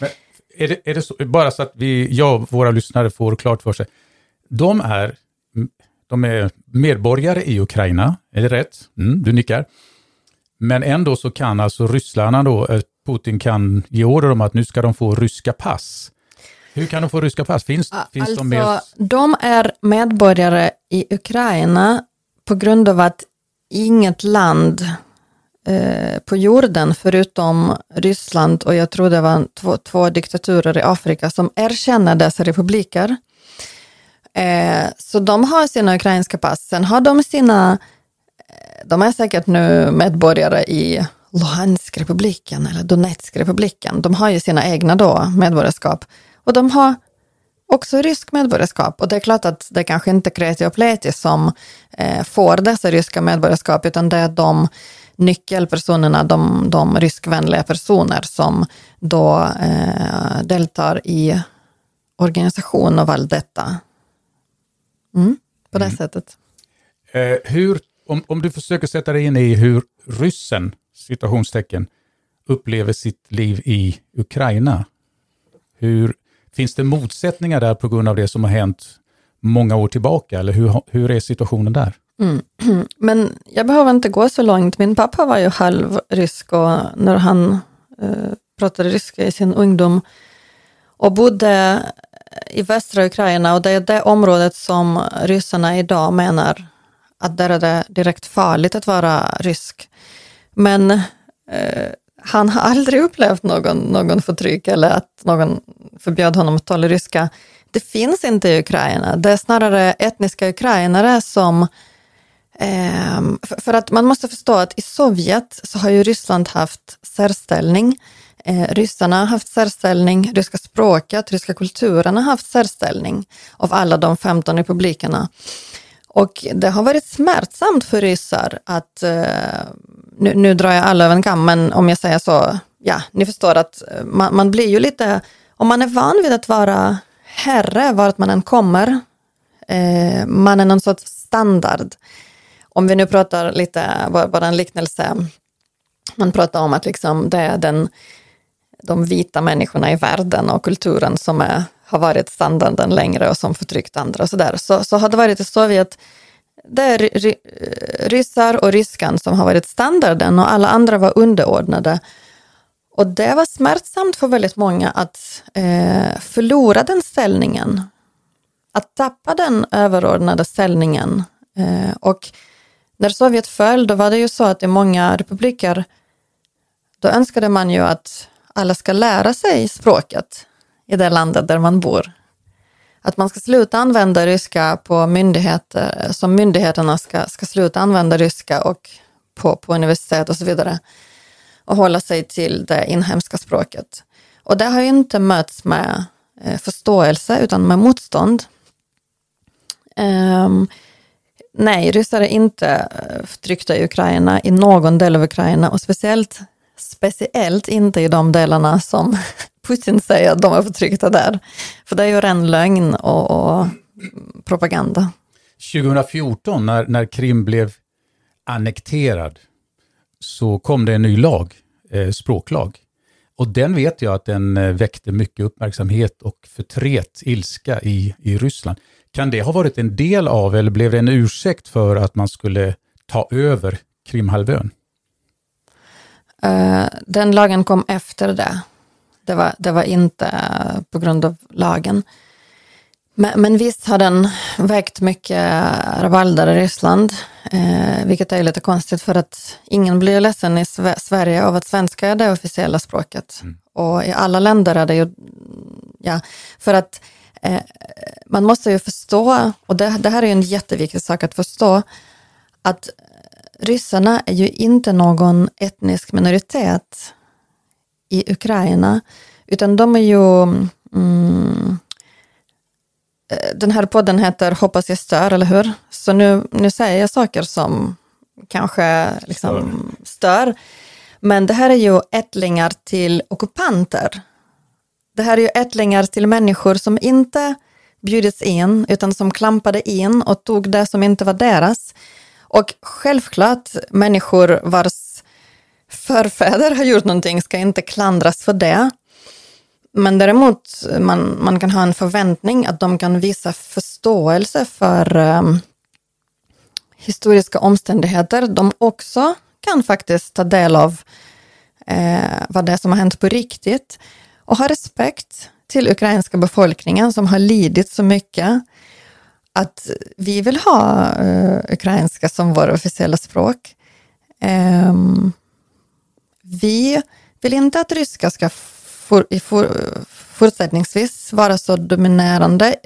Men är det, är det så, bara så att vi, jag och våra lyssnare får klart för sig. De är, de är medborgare i Ukraina, är det rätt? Mm, du nickar. Men ändå så kan alltså ryssarna då, eh, Putin kan ge order om att nu ska de få ryska pass. Hur kan de få ryska pass? Finns, finns alltså, de med? de är medborgare i Ukraina på grund av att inget land eh, på jorden förutom Ryssland och jag tror det var två, två diktaturer i Afrika som erkänner dessa republiker. Eh, så de har sina ukrainska pass. Sen har de sina, eh, de är säkert nu medborgare i Luhansk-republiken eller Donetsk-republiken. De har ju sina egna då medborgarskap. Och de har också rysk medborgarskap. Och det är klart att det kanske inte är Kreti och Pleti som eh, får dessa ryska medborgarskap, utan det är de nyckelpersonerna, de, de ryskvänliga personer som då eh, deltar i organisation av allt detta. Mm, på det sättet. Eh, hur, om, om du försöker sätta dig in i hur ryssen, citationstecken, upplever sitt liv i Ukraina. Hur, finns det motsättningar där på grund av det som har hänt många år tillbaka? Eller hur, hur är situationen där? Mm. Men jag behöver inte gå så långt. Min pappa var ju halvrysk och när han eh, pratade ryska i sin ungdom och bodde i västra Ukraina och det är det området som ryssarna idag menar att där är det direkt farligt att vara rysk. Men eh, han har aldrig upplevt någon, någon förtryck eller att någon förbjöd honom att tala ryska. Det finns inte i Ukraina. Det är snarare etniska ukrainare som Ehm, för, att man måste förstå att i Sovjet så har ju Ryssland haft särställning. Eh, ryssarna har haft särställning, ryska språket, ryska kulturen har haft särställning av alla de 15 republikerna. Och det har varit smärtsamt för ryssar att, eh, nu, nu drar jag alla över en kam, men om jag säger så, ja, ni förstår att eh, man, man blir ju lite, om man är van vid att vara herre vart man än kommer, man är någon sorts standard. Om vi nu pratar lite, bara en liknelse, man pratar om att liksom det är den, de vita människorna i världen och kulturen som är, har varit standarden längre och som förtryckt andra och sådär. Så, så har det varit i Sovjet, det är ry, ryssar och ryskan som har varit standarden och alla andra var underordnade. Och det var smärtsamt för väldigt många att eh, förlora den ställningen. Att tappa den överordnade ställningen. Eh, och när Sovjet föll, då var det ju så att i många republiker, då önskade man ju att alla ska lära sig språket i det landet där man bor. Att man ska sluta använda ryska på myndigheter, som myndigheterna ska, ska sluta använda ryska och på, på universitet och så vidare och hålla sig till det inhemska språket. Och det har ju inte mötts med eh, förståelse utan med motstånd. Um, nej, ryssar är inte eh, förtryckta i Ukraina, i någon del av Ukraina och speciellt, speciellt inte i de delarna som Putin säger att de är förtryckta där. För det är ju ren lögn och, och propaganda. 2014 när, när Krim blev annekterad så kom det en ny lag, eh, språklag. Och den vet jag att den eh, väckte mycket uppmärksamhet och förtret ilska i, i Ryssland. Kan det ha varit en del av, eller blev det en ursäkt för att man skulle ta över Krimhalvön? Uh, den lagen kom efter det. Det var, det var inte på grund av lagen. Men, men visst har den väckt mycket rabalder i Ryssland, eh, vilket är lite konstigt för att ingen blir ledsen i Sverige av att svenska är det officiella språket. Mm. Och i alla länder är det ju, ja, för att eh, man måste ju förstå, och det, det här är ju en jätteviktig sak att förstå, att ryssarna är ju inte någon etnisk minoritet i Ukraina, utan de är ju mm, Eh, den här podden heter Hoppas jag stör, eller hur? Så nu, nu säger jag saker som kanske liksom stör. Men det här är ju ättlingar till ockupanter. Det här är ju ättlingar till människor som inte bjudits in, utan som klampade in och tog det som inte var deras. Och självklart, människor vars förfäder har gjort någonting ska inte klandras för det. Men däremot, man, man kan ha en förväntning att de kan visa förståelse för um, historiska omständigheter. De också kan faktiskt ta del av eh, vad det är som har hänt på riktigt och ha respekt till ukrainska befolkningen som har lidit så mycket att vi vill ha uh, ukrainska som vårt officiella språk. Um, vi vill inte att ryska ska for, i for, fortsättningsvis vara så dominerande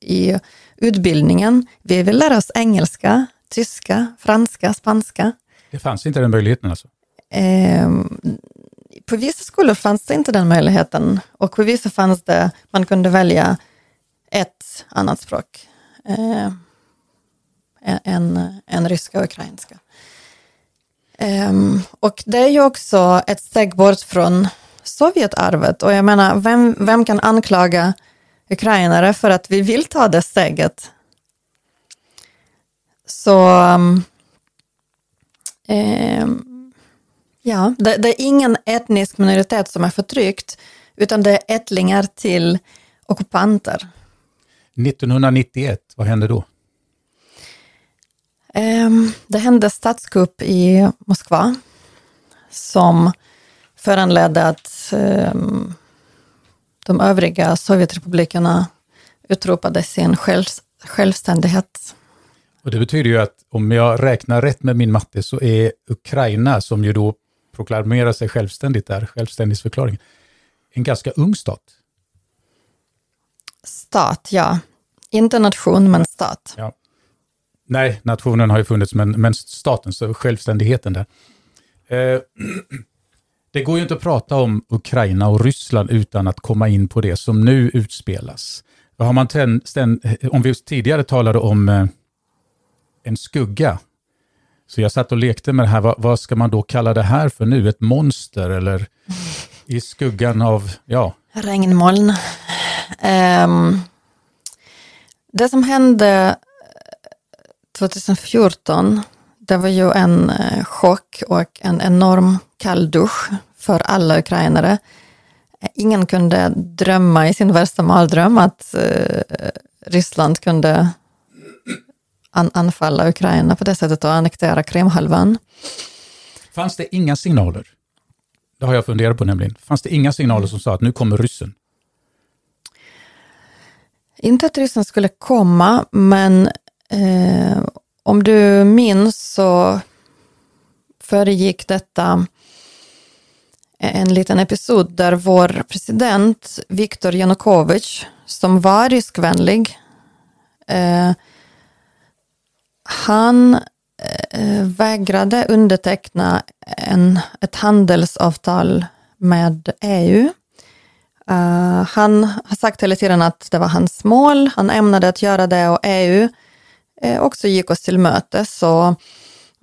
i utbildningen. Vi vill lära oss engelska, tyska, franska, spanska. Det fanns inte den möjligheten alltså? Eh, på vissa skolor fanns det inte den möjligheten och på vissa fanns det, man kunde välja ett annat språk eh, än, än ryska och ukrainska. Eh, och det är ju också ett steg bort från Sovjetarvet. Och jag menar, vem, vem kan anklaga ukrainare för att vi vill ta det steget? Så um, eh, ja, det, det, är ingen etnisk minoritet som är förtryckt, utan det är ättlingar till ockupanter. 1991, vad hände då? Eh, det hände statskupp i Moskva som föranledde att eh, de övriga Sovjetrepublikerna utropade sin själv, självständighet. Och det betyder ju att om jag räknar rätt med min matte så är Ukraina, som ju då proklamerar sig självständigt där, självständighetsförklaringen, en ganska ung stat. Stat, ja. Inte nation, men stat. Ja. Nej, nationen har ju funnits, men, men staten, så självständigheten där. Eh, Det går ju inte att prata om Ukraina och Ryssland utan att komma in på det som nu utspelas. Har man ten, om vi tidigare talade om eh, en skugga, så jag satt och lekte med det här, vad, vad, ska man då kalla det här för nu? Ett monster eller i skuggan av, ja. Regnmoln. Um, det som hände eh, 2014, det var ju en eh, chock och en enorm kall dusch för alla ukrainare. Ingen kunde drömma i sin värsta mardröm att eh, Ryssland kunde an anfalla Ukraina på det sättet och annektera Krimhalvön. Fanns det inga signaler? Det har jag funderat på nämligen. Fanns det inga signaler som sa att nu kommer ryssen? Inte att ryssen skulle komma, men eh, om du minns så föregick detta en liten episod där vår president Viktor Janukovic, som var ryskvänlig, eh, han eh, vägrade underteckna en, ett handelsavtal med EU. Uh, eh, han har sagt hela tiden att det var hans mål, han ämnade att göra det och EU eh, också gick oss till mötes. Så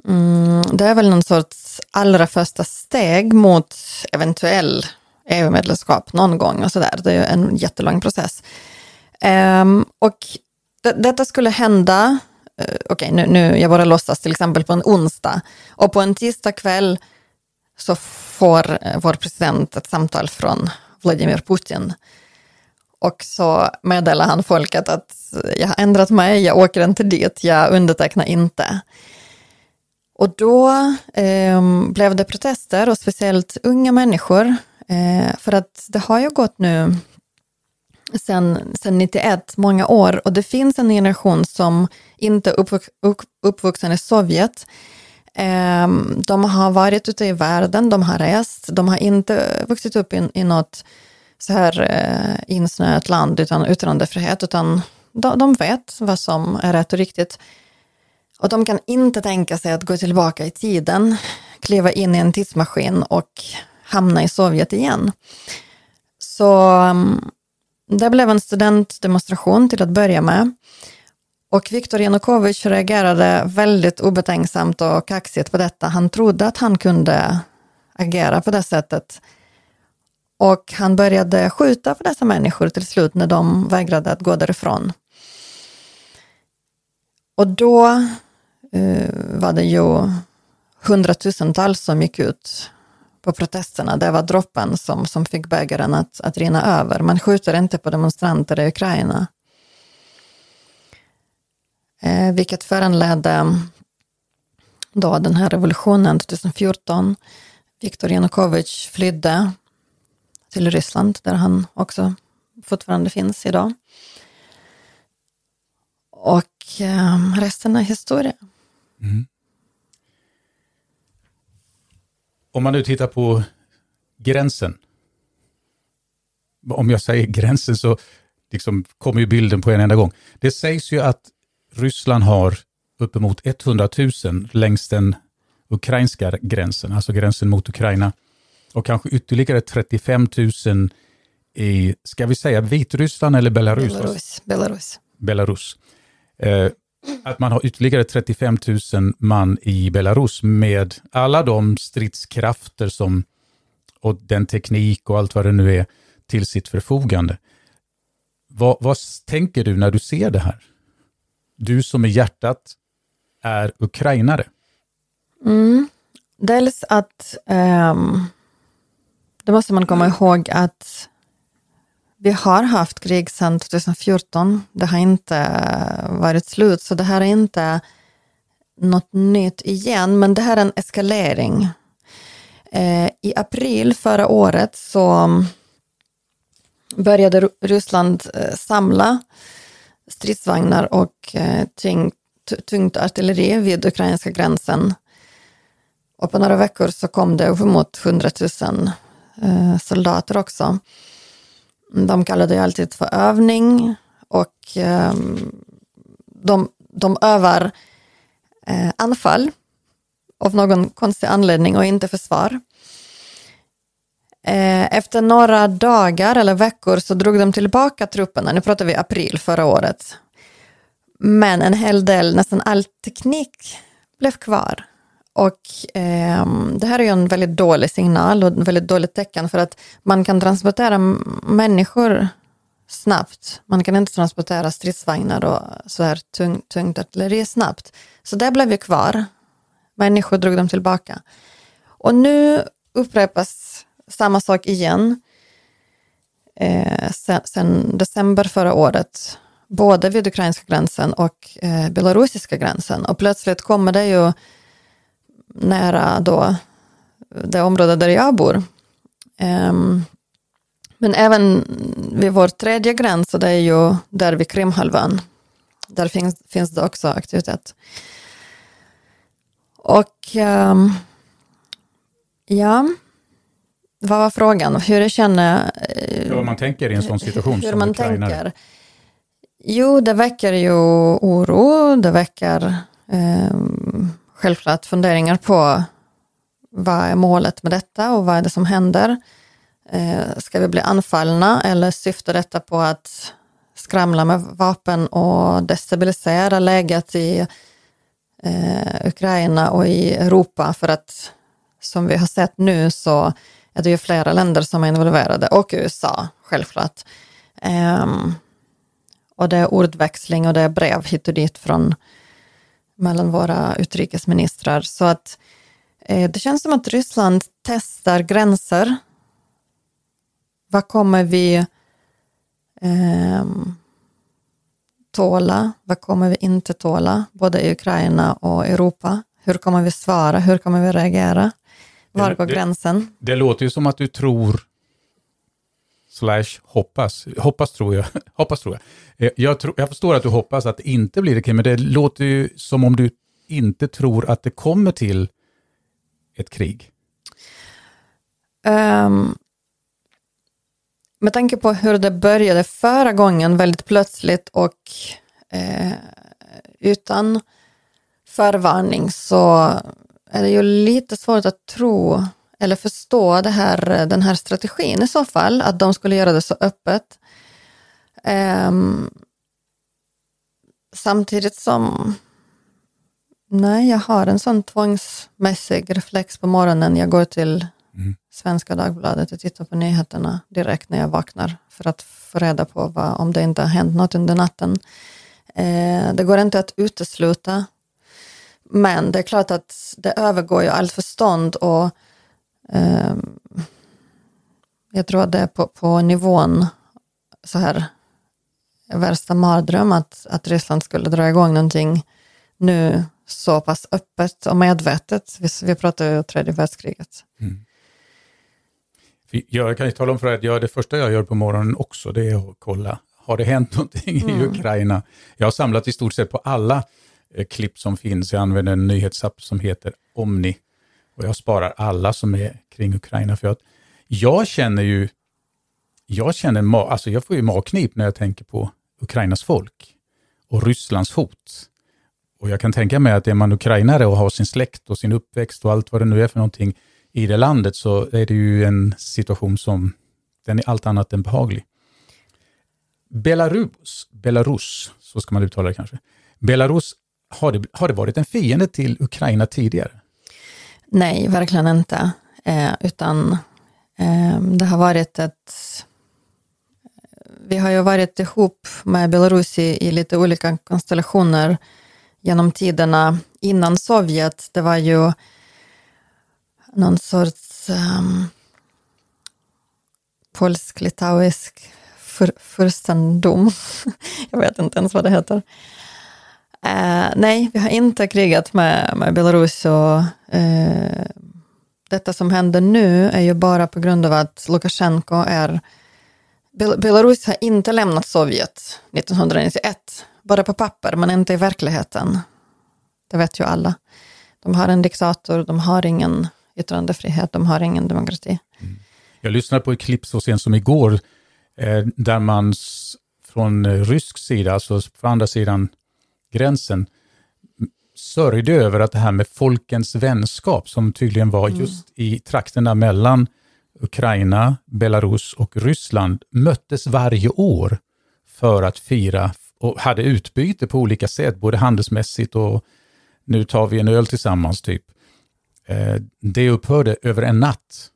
mm, det är väl någon sorts allra första steg mot eventuell EU-medlemskap någon gång och sådär. Det är ju en jättelång process. Um, och detta skulle hända Eh, okej, okay, nu, nu, jag bara låtsas till exempel på en onsdag och på en tisdag kväll så får eh, vår president ett samtal från Vladimir Putin. Och så meddelar han folket att jag har ändrat mig, jag åker inte dit, jag undertecknar inte. Och då eh, blev det protester och speciellt unga människor. Eh, för att det har ju gått nu sedan, sedan 91, många år, och det finns en generation som inte är uppvux, uppvuxen i Sovjet. Ehm, de har varit ute i världen, de har rest, de har inte vuxit upp i, i något så här eh, insnöat land utan yttrandefrihet, utan de, de vet vad som är rätt och riktigt. Och de kan inte tänka sig att gå tillbaka i tiden, kliva in i en tidsmaskin och hamna i Sovjet igen. Så ehm, det blev en studentdemonstration till att börja med. Och Viktor Janukovic reagerade väldigt obetänksamt och kaxigt på detta. Han trodde att han kunde agera på det sättet. Och han började skjuta på dessa människor till slut när de vägrade att gå därifrån. Och då uh, var det ju hundratusentals som gick ut på protesterna. Det var droppen som, som fick bägaren att, att rinna över. Man skjuter inte på demonstranter i Ukraina. Eh, vilket föranledde då den här revolutionen 2014. Viktor Janukovic flydde till Ryssland där han också fortfarande finns idag. Och eh, resten är historia. Mm. Om man nu tittar på gränsen. Om jag säger gränsen så liksom kommer ju bilden på en enda gång. Det sägs ju att Ryssland har uppemot 100 000 längs den ukrainska gränsen, alltså gränsen mot Ukraina. Och kanske ytterligare 35 000 i, ska vi säga Vitryssland eller Belarus? Belarus. Belarus. Belarus. Eh, att man har ytterligare 35 000 man i Belarus med alla de stridskrafter som, och den teknik och allt vad det nu är till sitt förfogande. Vad, vad tänker du när du ser det här? Du som i hjärtat är ukrainare. Mm. Dels att um, det måste man komma ihåg att vi har haft krig sedan 2014. Det har inte eh, varit slut, så det här är inte något nytt igen, men det här är en eskalering. Eh, I april förra året så började Ryssland eh, samla stridsvagnar och eh, tyngt, tyngt tungt artilleri vid ukrainska gränsen. Och på några veckor så kom det uppemot 100 000 soldater också. De kallar det alltid för övning och eh, de, de övar eh, anfall av någon konstig anledning och inte försvar. Eh, efter några dagar eller veckor så drog de tillbaka trupperna, nu pratar vi april förra året. Men en hel del, nästan all teknik blev kvar. Och eh, det här är ju en väldigt dålig signal och ett väldigt dåligt tecken för att man kan transportera människor snabbt. Man kan inte transportera stridsvagnar och så här tung, tungt artilleri snabbt. Så det blev ju kvar. Människor drog dem tillbaka. Och nu upprepas samma sak igen. eh, sen, sen, december förra året, både vid ukrainska gränsen och eh, belarusiska gränsen. Och plötsligt kommer det ju nära då det område där jag bor. Um, men även vid vår tredje gräns, och det är ju där vid Krimhalvön, där finns, finns det också aktivitet. Och um, ja, vad var frågan? Hur jag känner... Ja, vad man tänker i en sån situation hur som man ukrainare. tänker. Jo, det väcker ju oro, det väcker eh, självklart funderingar på vad är målet med detta och vad är det som händer? Eh, ska vi bli anfallna eller syftar detta på att skramla med vapen och destabilisera läget i eh, Ukraina och i Europa för att som vi har sett nu så är det ju flera länder som är involverade och USA självklart. Eh, och det är ordväxling och det är brev hit och dit från mellan våra utrikesministrar. Så att eh, det känns som att Ryssland testar gränser. Vad kommer vi eh, tåla? Vad kommer vi inte tåla? Både i Ukraina och Europa. Hur kommer vi svara? Hur kommer vi reagera? Var går Det- gränsen? Det låter ju som att du tror slash hoppas. Hoppas tror jag. hoppas tror jag. Eh, jag, tro, jag förstår att du hoppas att det inte blir det krig, men det låter ju som om du inte tror att det kommer till ett krig. Um, med tanke på hur det började förra gången, väldigt plötsligt och eh, utan förvarning, så är det ju lite svårt att tro eller förstå det här, den här strategin i så fall, att de skulle göra det så öppet. Ehm, samtidigt som Nej, jag har en sån tvångsmässig reflex på morgonen. Jag går till Mm. Svenska Dagbladet och tittar på nyheterna direkt när jag vaknar för att få reda på vad, om det inte har hänt något under natten. Eh, det går inte att utesluta, men det är klart att det övergår ju allt förstånd och jag tror att det är på, på nivån så här värsta mardröm att, att Ryssland skulle dra igång någonting nu så pass öppet och medvetet. Vi, vi pratar ju tredje världskriget. För Jag kan ju tala om för dig att jag, det första jag gör på morgonen också, det är att kolla, har det hänt någonting i Ukraina? Jag har samlat i stort sett på alla eh, klipp som finns. Jag använder en nyhetsapp som heter Omni. Och jag sparar alla som är kring Ukraina. För att jag känner ju, jag känner, ma- alltså jag får ju magknip när jag tänker på Ukrainas folk och Rysslands hot. Och jag kan tänka mig att är man ukrainare och har sin släkt och sin uppväxt och allt vad det nu är för någonting i det landet så är det ju en situation som den är allt annat än behaglig. Belarus, Belarus, så ska man uttala det kanske. Belarus, har det, har det varit en fiende till Ukraina tidigare? Nej, verkligen inte. Eh, utan eh, det har varit ett... Vi har ju varit ihop med Belarus i, i lite olika konstellationer genom tiderna. Innan Sovjet, det var ju någon sorts um, polsk-litauisk fur, furstendom. Jag vet inte ens vad det heter. Eh, nej, vi har inte krigat med, med Belarus och eh, detta som händer nu är ju bara på grund av att Lukasjenko är... Bel Belarus har inte lämnat Sovjet 1991, bara på papper, men inte i verkligheten. Det vet ju alla. De har en diktator, de har ingen yttrandefrihet, de har ingen demokrati. Mm. Jag lyssnade på ett klipp så sent som igår eh, där man från eh, rysk sida, alltså på andra sidan gränsen, sörjde över att det här med folkens vänskap som tydligen var just i trakterna mellan Ukraina, Belarus och Ryssland möttes varje år för att fira och hade utbyte på olika sätt, både handelsmässigt och nu tar vi en öl tillsammans typ. Eh, Det upphörde över en natt.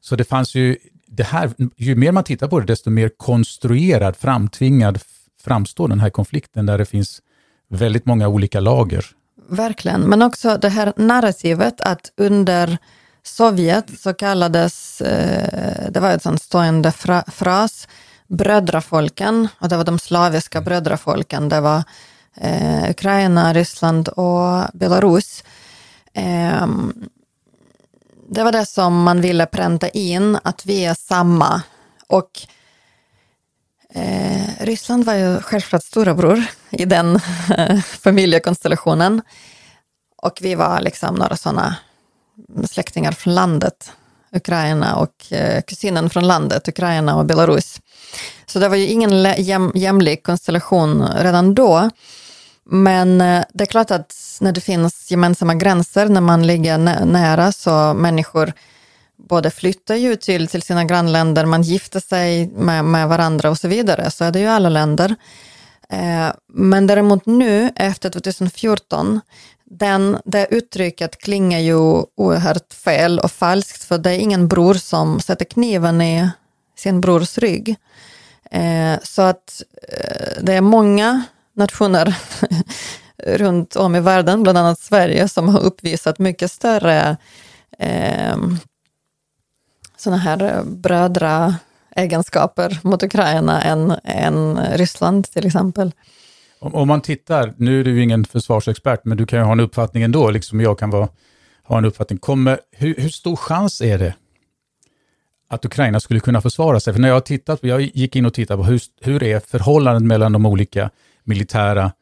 Så det fanns ju, det här, ju mer man tittar på det, desto mer konstruerad, framtvingad framstår den här konflikten där det finns väldigt många olika lager. Verkligen, men också det här narrativet att under Sovjet så kallades, eh, det var en sån stående fra, fras, brödrafolken, och det var de slaviska brödrafolken, det var eh, Ukraina, Ryssland och Belarus. Eh, det var det som man ville pränta in, att vi är samma. Och eh, Ryssland var ju självklart storebror i den eh, familjekonstellationen. Och vi var liksom några sådana släktingar från landet, Ukraina och eh, kusinen från landet, Ukraina och Belarus. Så det var ju ingen jäm, jämlik konstellation redan då. Men eh, det är klart att när det finns gemensamma gränser, när man ligger nära, så människor både flyttar ju till, till sina grannländer, man gifter sig med, med varandra och så vidare, så är det ju alla länder. Eh, men däremot nu, efter 2014, den, det uttrycket klingar ju oerhört fel och falskt, för det är ingen bror som sätter kniven i sin brors rygg. Eh, så att eh, det är många nationer runt om i världen, bland annat Sverige, som har uppvisat mycket större eh, sådana här eh, brödra egenskaper mot Ukraina än, än eh, Ryssland till exempel. Om, om, man tittar, nu är du ingen försvarsexpert, men du kan ju ha en uppfattning ändå, liksom jag kan vara, ha en uppfattning. Kommer, hur, hur stor chans är det att Ukraina skulle kunna försvara sig? För när jag har tittat, jag gick in och tittade på hur, hur är förhållandet mellan de olika militära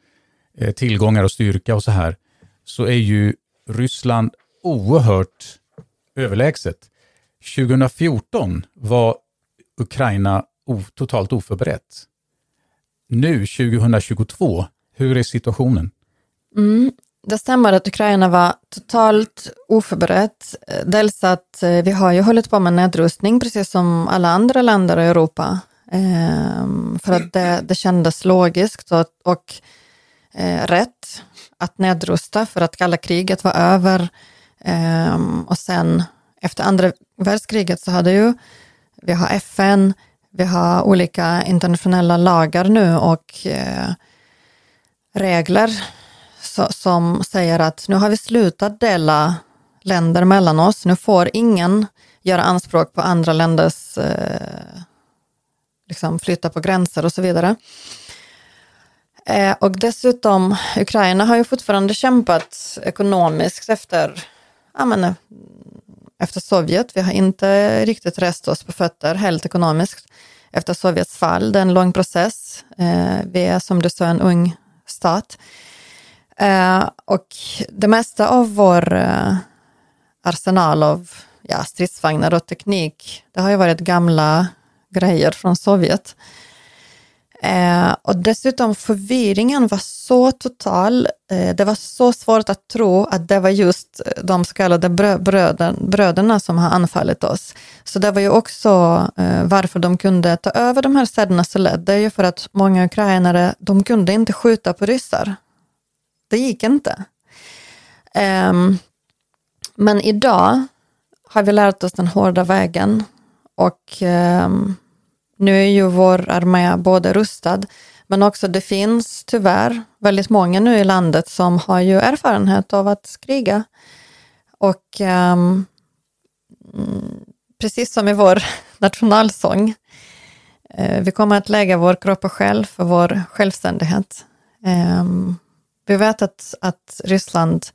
eh, tillgångar och styrka och så här, så är ju Ryssland oerhört överlägset. 2014 var Ukraina totalt oförberett. Nu 2022, hur är situationen? Mm, det stämmer att Ukraina var totalt oförberett. Dels att eh, vi har ju hållit på med nedrustning, precis som alla andra länder i Europa. Ehm, för att det, det kändes logiskt och, och eh, rätt att nedrusta för att kalla kriget var över. Ehm, och sen efter andra världskriget så hade ju, vi har FN, vi har olika internationella lagar nu och eh, regler så, som säger att nu har vi slutat dela länder mellan oss. Nu får ingen göra anspråk på andra länders eh, liksom flytta på gränser och så vidare. Eh, och dessutom, Ukraina har ju fortfarande kämpat ekonomiskt efter, ja, men, efter Sovjet. Vi har inte riktigt rest oss på fötter helt ekonomiskt efter Sovjets fall. Det är en lång process. Eh, vi är som du sa en ung stat. Eh, och det mesta av vår eh, arsenal av ja, stridsvagnar och teknik, det har ju varit gamla grejer från Sovjet. Eh, och dessutom förvirringen var så total. Eh, det var så svårt att tro att det var just de så kallade brö bröden, bröderna som har anfallit oss. Så det var ju också eh, varför de kunde ta över de här städerna så lätt. Det är ju för att många ukrainare, de kunde inte skjuta på ryssar. Det gick inte. Ehm, men idag har vi lärt oss den hårda vägen och ehm, nu är ju vår armé både rustad, men också det finns tyvärr väldigt många nu i landet som har ju erfarenhet av att kriga. Och um, precis som i vår nationalsång, uh, vi kommer att lägga vår kropp och själ för vår självständighet. Um, vi vet att, att Ryssland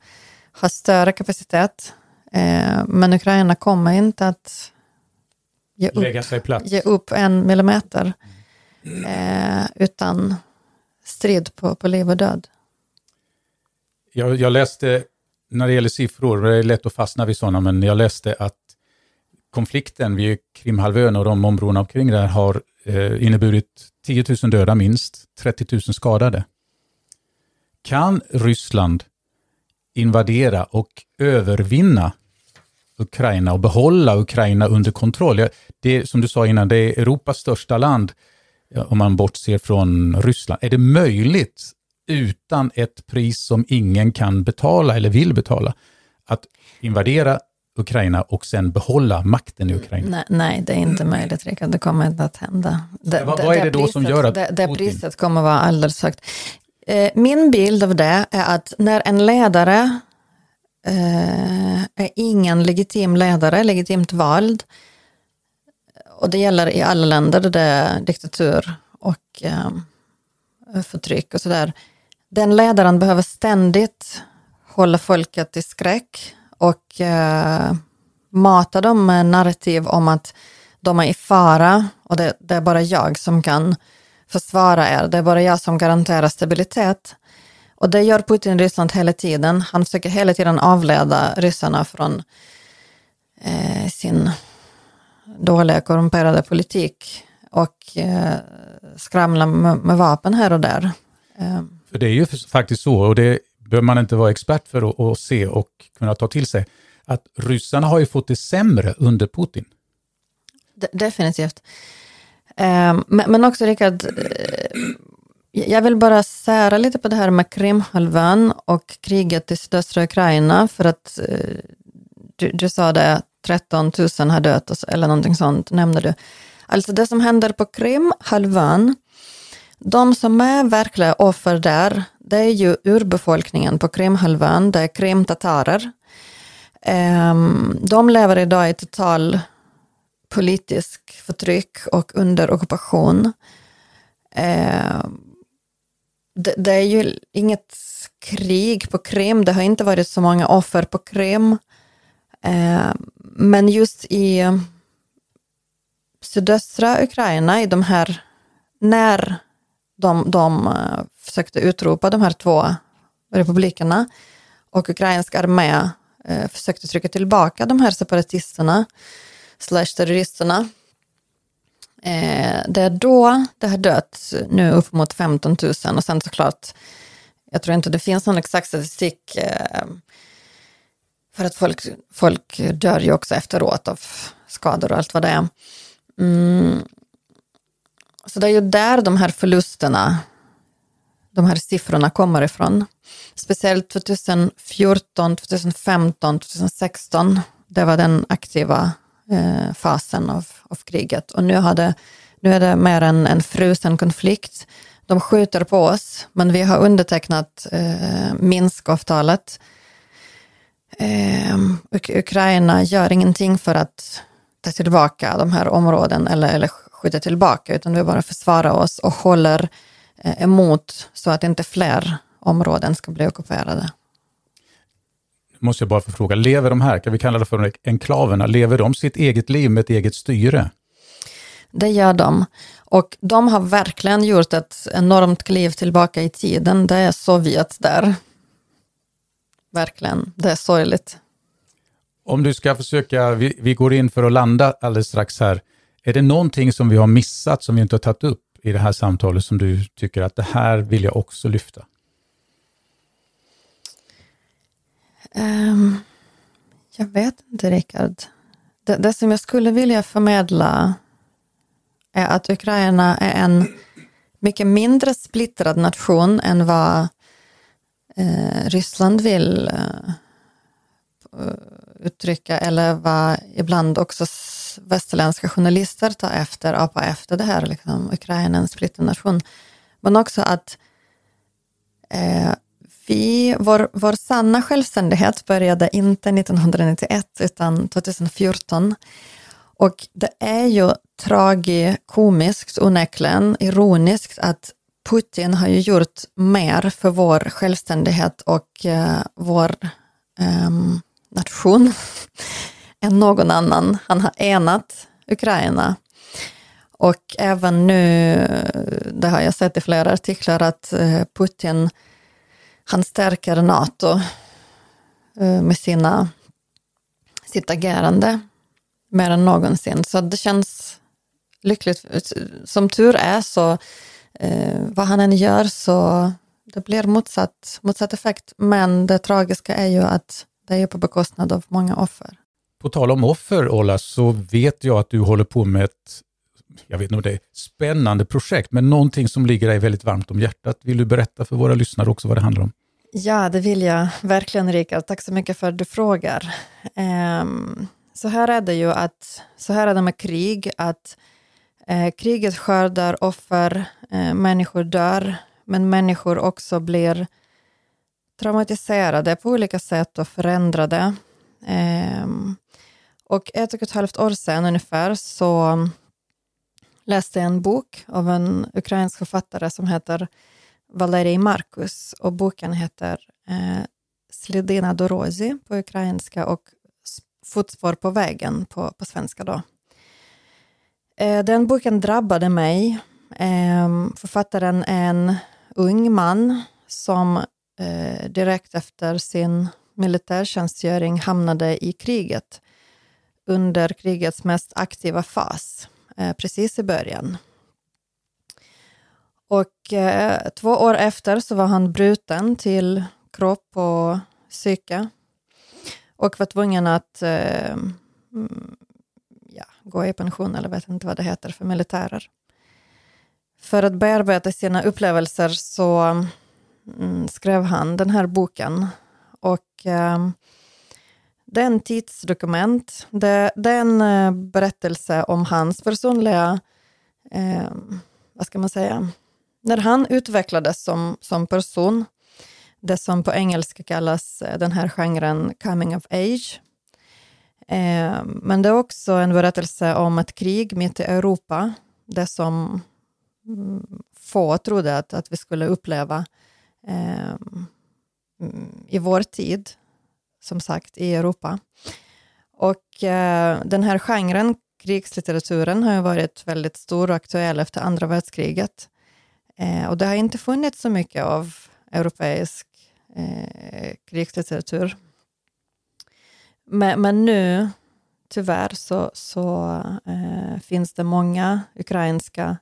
har större kapacitet, uh, men Ukraina kommer inte att ge upp, ge upp en millimeter eh, utan strid på, på liv och död. Jag, jag läste, när det gäller siffror, det är lätt att fastna vid sådana, men jag läste att konflikten vid Krimhalvön och de områdena omkring där har eh, inneburit 10 000 döda minst, 30 000 skadade. Kan Ryssland invadera och övervinna Ukraina och behålla Ukraina under kontroll. Det är, som du sa innan, det är Europas största land om man bortser från Ryssland. Är det möjligt utan ett pris som ingen kan betala eller vill betala att invadera Ukraina och sen behålla makten i Ukraina? Nej, nej det är inte möjligt, Rickard. Det kommer inte att hända. Det, vad, vad är det, då priset, som gör att det, det priset kommer att vara alldeles högt. Eh, min bild av det är att när en ledare Eh, är ingen legitim ledare, legitimt vald. Och det gäller i alla länder där det är diktatur och eh, förtryck och sådär. Den ledaren behöver ständigt hålla folket i skräck och eh, mata dem med narrativ om att de är i fara och det, det, är bara jag som kan försvara er. Det är bara jag som garanterar stabilitet. Och det gör Putin i Ryssland hela tiden. Han försöker hela tiden avleda ryssarna från eh, sin dåliga korrumperade politik och eh, skramla med, med, vapen här och där. Eh. För det är ju faktiskt så, och det behöver man inte vara expert för att, se och kunna ta till sig, att ryssarna har ju fått det sämre under Putin. De definitivt. Eh, men, men, också Rickard, eh, jag vill bara sära lite på det här med Krimhalvön och kriget i sydöstra Ukraina, för att eh, du, du sa det, 13 000 har dött, eller någonting sånt nämnde du. Alltså det som händer på Krimhalvön, de som är verkliga offer där, det är ju urbefolkningen på Krimhalvön, det är krimtatarer. Ehm, de lever idag i total politisk förtryck och under ockupation. Ehm, det, det är ju inget krig på Krim, det har inte varit så många offer på Krim. Eh, men just i eh, sydöstra Ukraina, i de här, när de, de eh, försökte utropa de här två republikerna och ukrainsk armé försökte trycka tillbaka de här separatisterna slash terroristerna. Eh, det är då det har dött nu upp mot 15 000 och sen såklart, jag tror inte det finns någon exakt statistik eh, för att folk, folk dör ju också efteråt av skador och allt vad det är. Mm. Så det är ju där de här förlusterna, de här siffrorna kommer ifrån. Speciellt 2014, 2015, 2016. Det var den aktiva eh, fasen av, av kriget. Och nu, hade, nu är det mer en, en frusen konflikt. De skjuter på oss, men vi har undertecknat eh, Minskavtalet. Eh, Ukraina gör ingenting för att ta tillbaka de här områden eller, eller skjuta tillbaka, utan vi bara försvarar oss och håller eh, emot så att inte fler områden ska bli ockuperade. Måste jag bara få fråga, lever de här, kan vi kalla det för enklaverna, lever de sitt eget liv med ett eget styre? Det gör de. Och de har verkligen gjort ett enormt kliv tillbaka i tiden. Det är Sovjet där. Verkligen, det är sorgligt. Om du ska försöka, vi, vi går in för att landa alldeles strax här. Är det någonting som vi har missat, som vi inte har tagit upp i det här samtalet, som du tycker att det här vill jag också lyfta? Um, jag vet inte, Rickard. Det, det som jag skulle vilja förmedla är att Ukraina är en mycket mindre splittrad nation än vad eh, Ryssland vill eh, uttrycka eller vad ibland också västerländska journalister tar efter, apa efter det här, liksom, Ukraina en splittrad nation. Men också att eh, vi, vår, vår sanna självständighet började inte 1991 utan 2014. Och det är ju tragikomiskt onekligen, ironiskt att Putin har ju gjort mer för vår självständighet och eh, vår eh, nation än någon annan. Han har enat Ukraina. Och även nu, det har jag sett i flera artiklar, att eh, Putin, han stärker NATO eh, med sina, sitt agerande mer än någonsin. Så det känns lyckligt. Som tur är så, eh, vad han än gör så det blir motsatt, motsatt effekt. Men det tragiska är ju att det är på bekostnad av många offer. På tal om offer, Ola, så vet jag att du håller på med ett jag vet inte om det är spännande projekt, men någonting som ligger dig väldigt varmt om hjärtat. Vill du berätta för våra lyssnare också vad det handlar om? Ja, det vill jag verkligen, Rikard. Tack så mycket för att du frågar. Um, så här är det ju att, så här är det med krig, att eh, kriget skördar offer, eh, människor dör, men människor också blir traumatiserade på olika sätt och förändrade. Ehm, och ett och ett halvt år sedan ungefär så läste en bok av en ukrainsk författare som heter Valerij Markus och boken heter eh, Slidina Dorozi på ukrainska och Fotspår på vägen på, på svenska. Då. Eh, den boken drabbade mig. Eh, författaren är en ung man som eh, direkt efter sin militärtjänstgöring hamnade i kriget under krigets mest aktiva fas, Eh, precis i början. Och eh, två år efter så var han bruten till kropp och psyke och var tvungen att eh, mm, ja, gå i pension, eller vet inte vad det heter, för militärer. För att bearbeta sina upplevelser så mm, skrev han den här boken. Och eh, det är en tidsdokument. Det, det, är en eh, berättelse om hans personliga, eh, vad ska man säga, när han utvecklades som, som person, det som på engelska kallas eh, den här genren coming of age. Eh, men det är också en berättelse om ett krig mitt i Europa, det som mm, få trodde att, att vi skulle uppleva eh, mm, i vår tid, som sagt, i Europa. Och eh, den här genren, krigslitteraturen, har ju varit väldigt stor och aktuell efter andra världskriget. Eh, och det har inte funnits så mycket av europeisk eh, krigslitteratur. Men, men, nu, tyvärr, så, så eh, finns det många ukrainska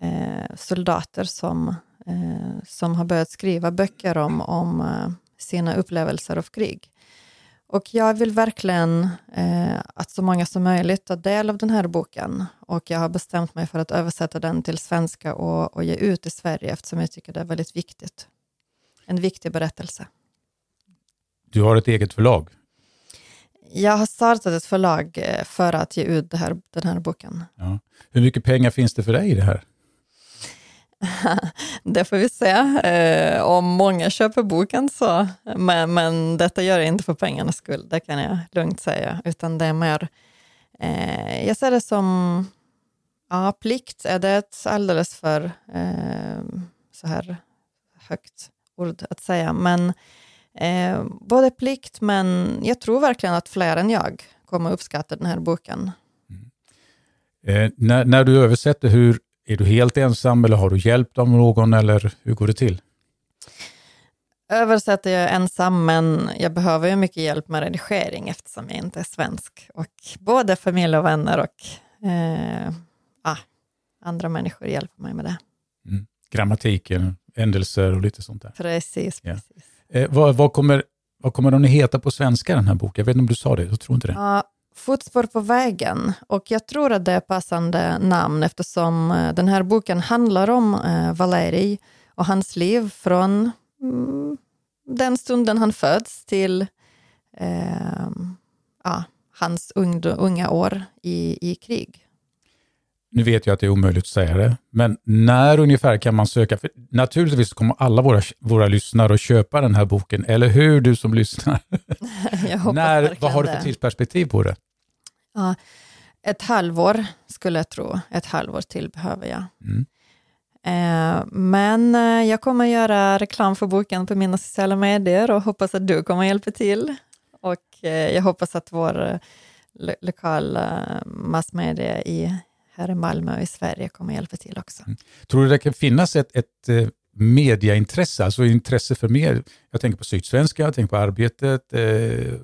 eh, soldater som, eh, som har börjat skriva böcker om, om eh, sina upplevelser av krig. Och jag vill verkligen eh, att så många som möjligt tar del av den här boken. Och jag har bestämt mig för att översätta den till svenska och, och ge ut i Sverige eftersom jag tycker det är väldigt viktigt. En viktig berättelse. Du har ett eget förlag? Jag har startat ett förlag eh, för att ge ut här, den här boken. Ja. Hur mycket pengar finns det för dig i det här? det får vi se. Eh, om många köper boken så, men, men detta gör jag inte för pengarnas skull, det kan jag lugnt säga, utan det är mer, eh, jag ser det som, ja, plikt är det ett alldeles för eh, så här högt ord att säga, men eh, både plikt, men jag tror verkligen att fler än jag kommer uppskatta den här boken. Mm. Eh, när, när du översätter, hur, är du helt ensam eller har du hjälp av någon eller hur går det till? Översätter jag ensam, men jag behöver ju mycket hjälp med redigering eftersom jag inte är svensk. Och både familj och vänner och eh, ah, andra människor hjälper mig med det. Mm. Grammatiken, ändelser och lite sånt där. Precis. Ja. precis. Eh, vad, vad, kommer, vad kommer den att heta på svenska, den här boken? Jag vet inte om du sa det, jag tror inte det. Ja, Fotspår på vägen. Och jag tror att det är passande namn eftersom eh, den här boken handlar om eh, Valeri och hans liv från mm, den stunden han föds till eh, ja, hans unga år i, i krig. Nu vet jag att det är omöjligt att säga det, men när ungefär kan man söka? För naturligtvis kommer alla våra, våra lyssnare att köpa den här boken, eller hur du som lyssnar? när, vad har du för tidsperspektiv på det? Ja, ett halvår skulle jag tro. Ett halvår till behöver jag. Mm. Eh, men eh, jag kommer göra reklam för boken på mina sociala medier och hoppas att du kommer hjälpa till. Och eh, jag hoppas att vår lo lokala massmedia i, här i Malmö och i Sverige kommer hjälpa till också. Mm. Tror du det kan finnas ett, ett mediaintresse, alltså intresse för mer? Jag tänker på Sydsvenska, jag tänker på Arbetet, eh,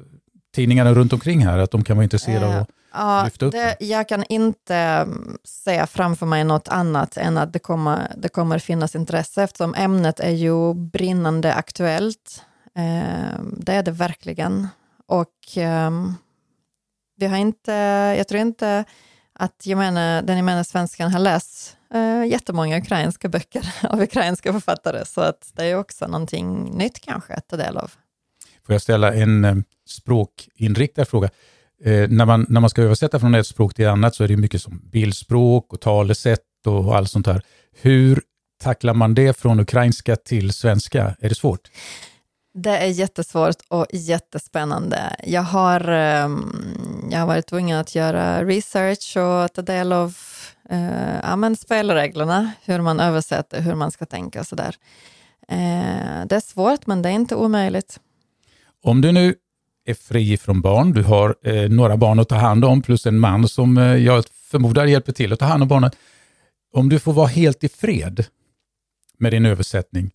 tidningarna runt omkring här, att de kan vara intresserade av att Ja, lyfta upp det, Jag kan inte mm, se framför mig något annat än att det kommer, det kommer finnas intresse eftersom ämnet är ju brinnande aktuellt. Eh, det är det verkligen. Och eh, vi har inte, jag tror inte att gemene, den gemene svenskan har läst eh, jättemånga ukrainska böcker av ukrainska författare, så att det är också någonting nytt kanske att ta del av. Får jag ställa en eh, språkinriktad fråga? eh, när, man, när man ska översätta från ett språk till ett annat så är det mycket som bildspråk och talesätt och allt sånt där. Hur tacklar man det från ukrainska till svenska? Är det svårt? Det är jättesvårt och jättespännande. Jag har, ehm, jag har varit tvungen att göra research och ta del av eh, ja, men spelreglerna, hur man översätter, hur man ska tänka och sådär. Eh, det är svårt, men det är inte omöjligt. Om du nu är fri från barn, du har eh, några barn att ta hand om, plus en man som eh, jag förmodar hjälper till att ta hand om barnen. Om du får vara helt i fred med din översättning,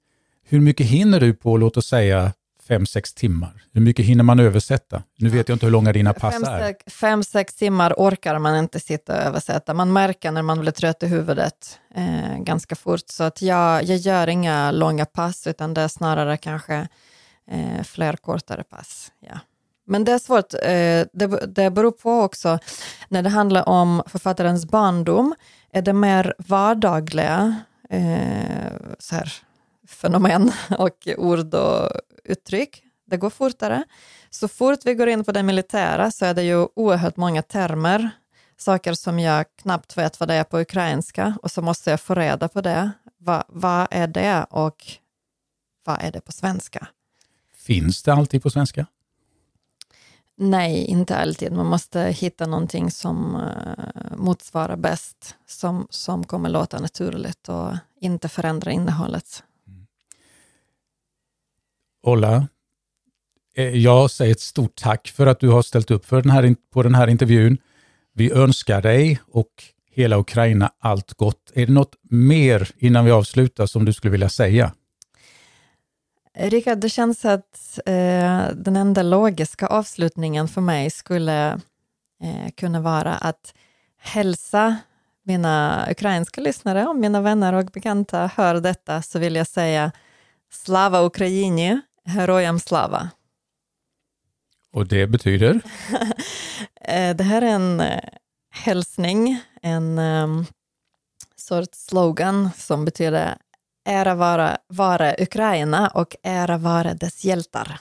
hur mycket hinner du på, låt oss säga, fem, sex timmar? Hur mycket hinner man översätta? Nu vet jag inte hur långa dina pass fem, är. Fem, sex timmar orkar man inte sitta och översätta. Man märker när man blir trött i huvudet eh, ganska fort. Så att jag, jag gör inga långa pass, utan det är snarare kanske eh, fler kortare pass. Ja. Men det är svårt. Eh, det, det beror på också, när det handlar om författarens barndom, är det mer vardagliga eh, så här, fenomen och ord och uttryck. Det går fortare. Så fort vi går in på det militära så är det ju oerhört många termer, saker som jag knappt vet vad det är på ukrainska och så måste jag få reda på det. Va, vad är det och vad är det på svenska? Finns det alltid på svenska? Nej, inte alltid. Man måste hitta någonting som uh, motsvarar bäst, som, som kommer låta naturligt och inte förändra innehållet. Ola, eh, jag säger ett stort tack för att du har ställt upp för den här, på den här intervjun. Vi önskar dig och hela Ukraina allt gott. Är det något mer innan vi avslutar som du skulle vilja säga? Rickard, det känns att eh, den enda logiska avslutningen för mig skulle eh, kunna vara att hälsa mina ukrainska lyssnare, om mina vänner och bekanta hör detta, så vill jag säga Slava Ukraini, Herojem Slava. Och det betyder? Eh, det här är en eh, hälsning, en um, sorts slogan som betyder ära vara, vara Ukraina och ära vara dess hjältar.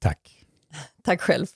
Tack. Tack själv.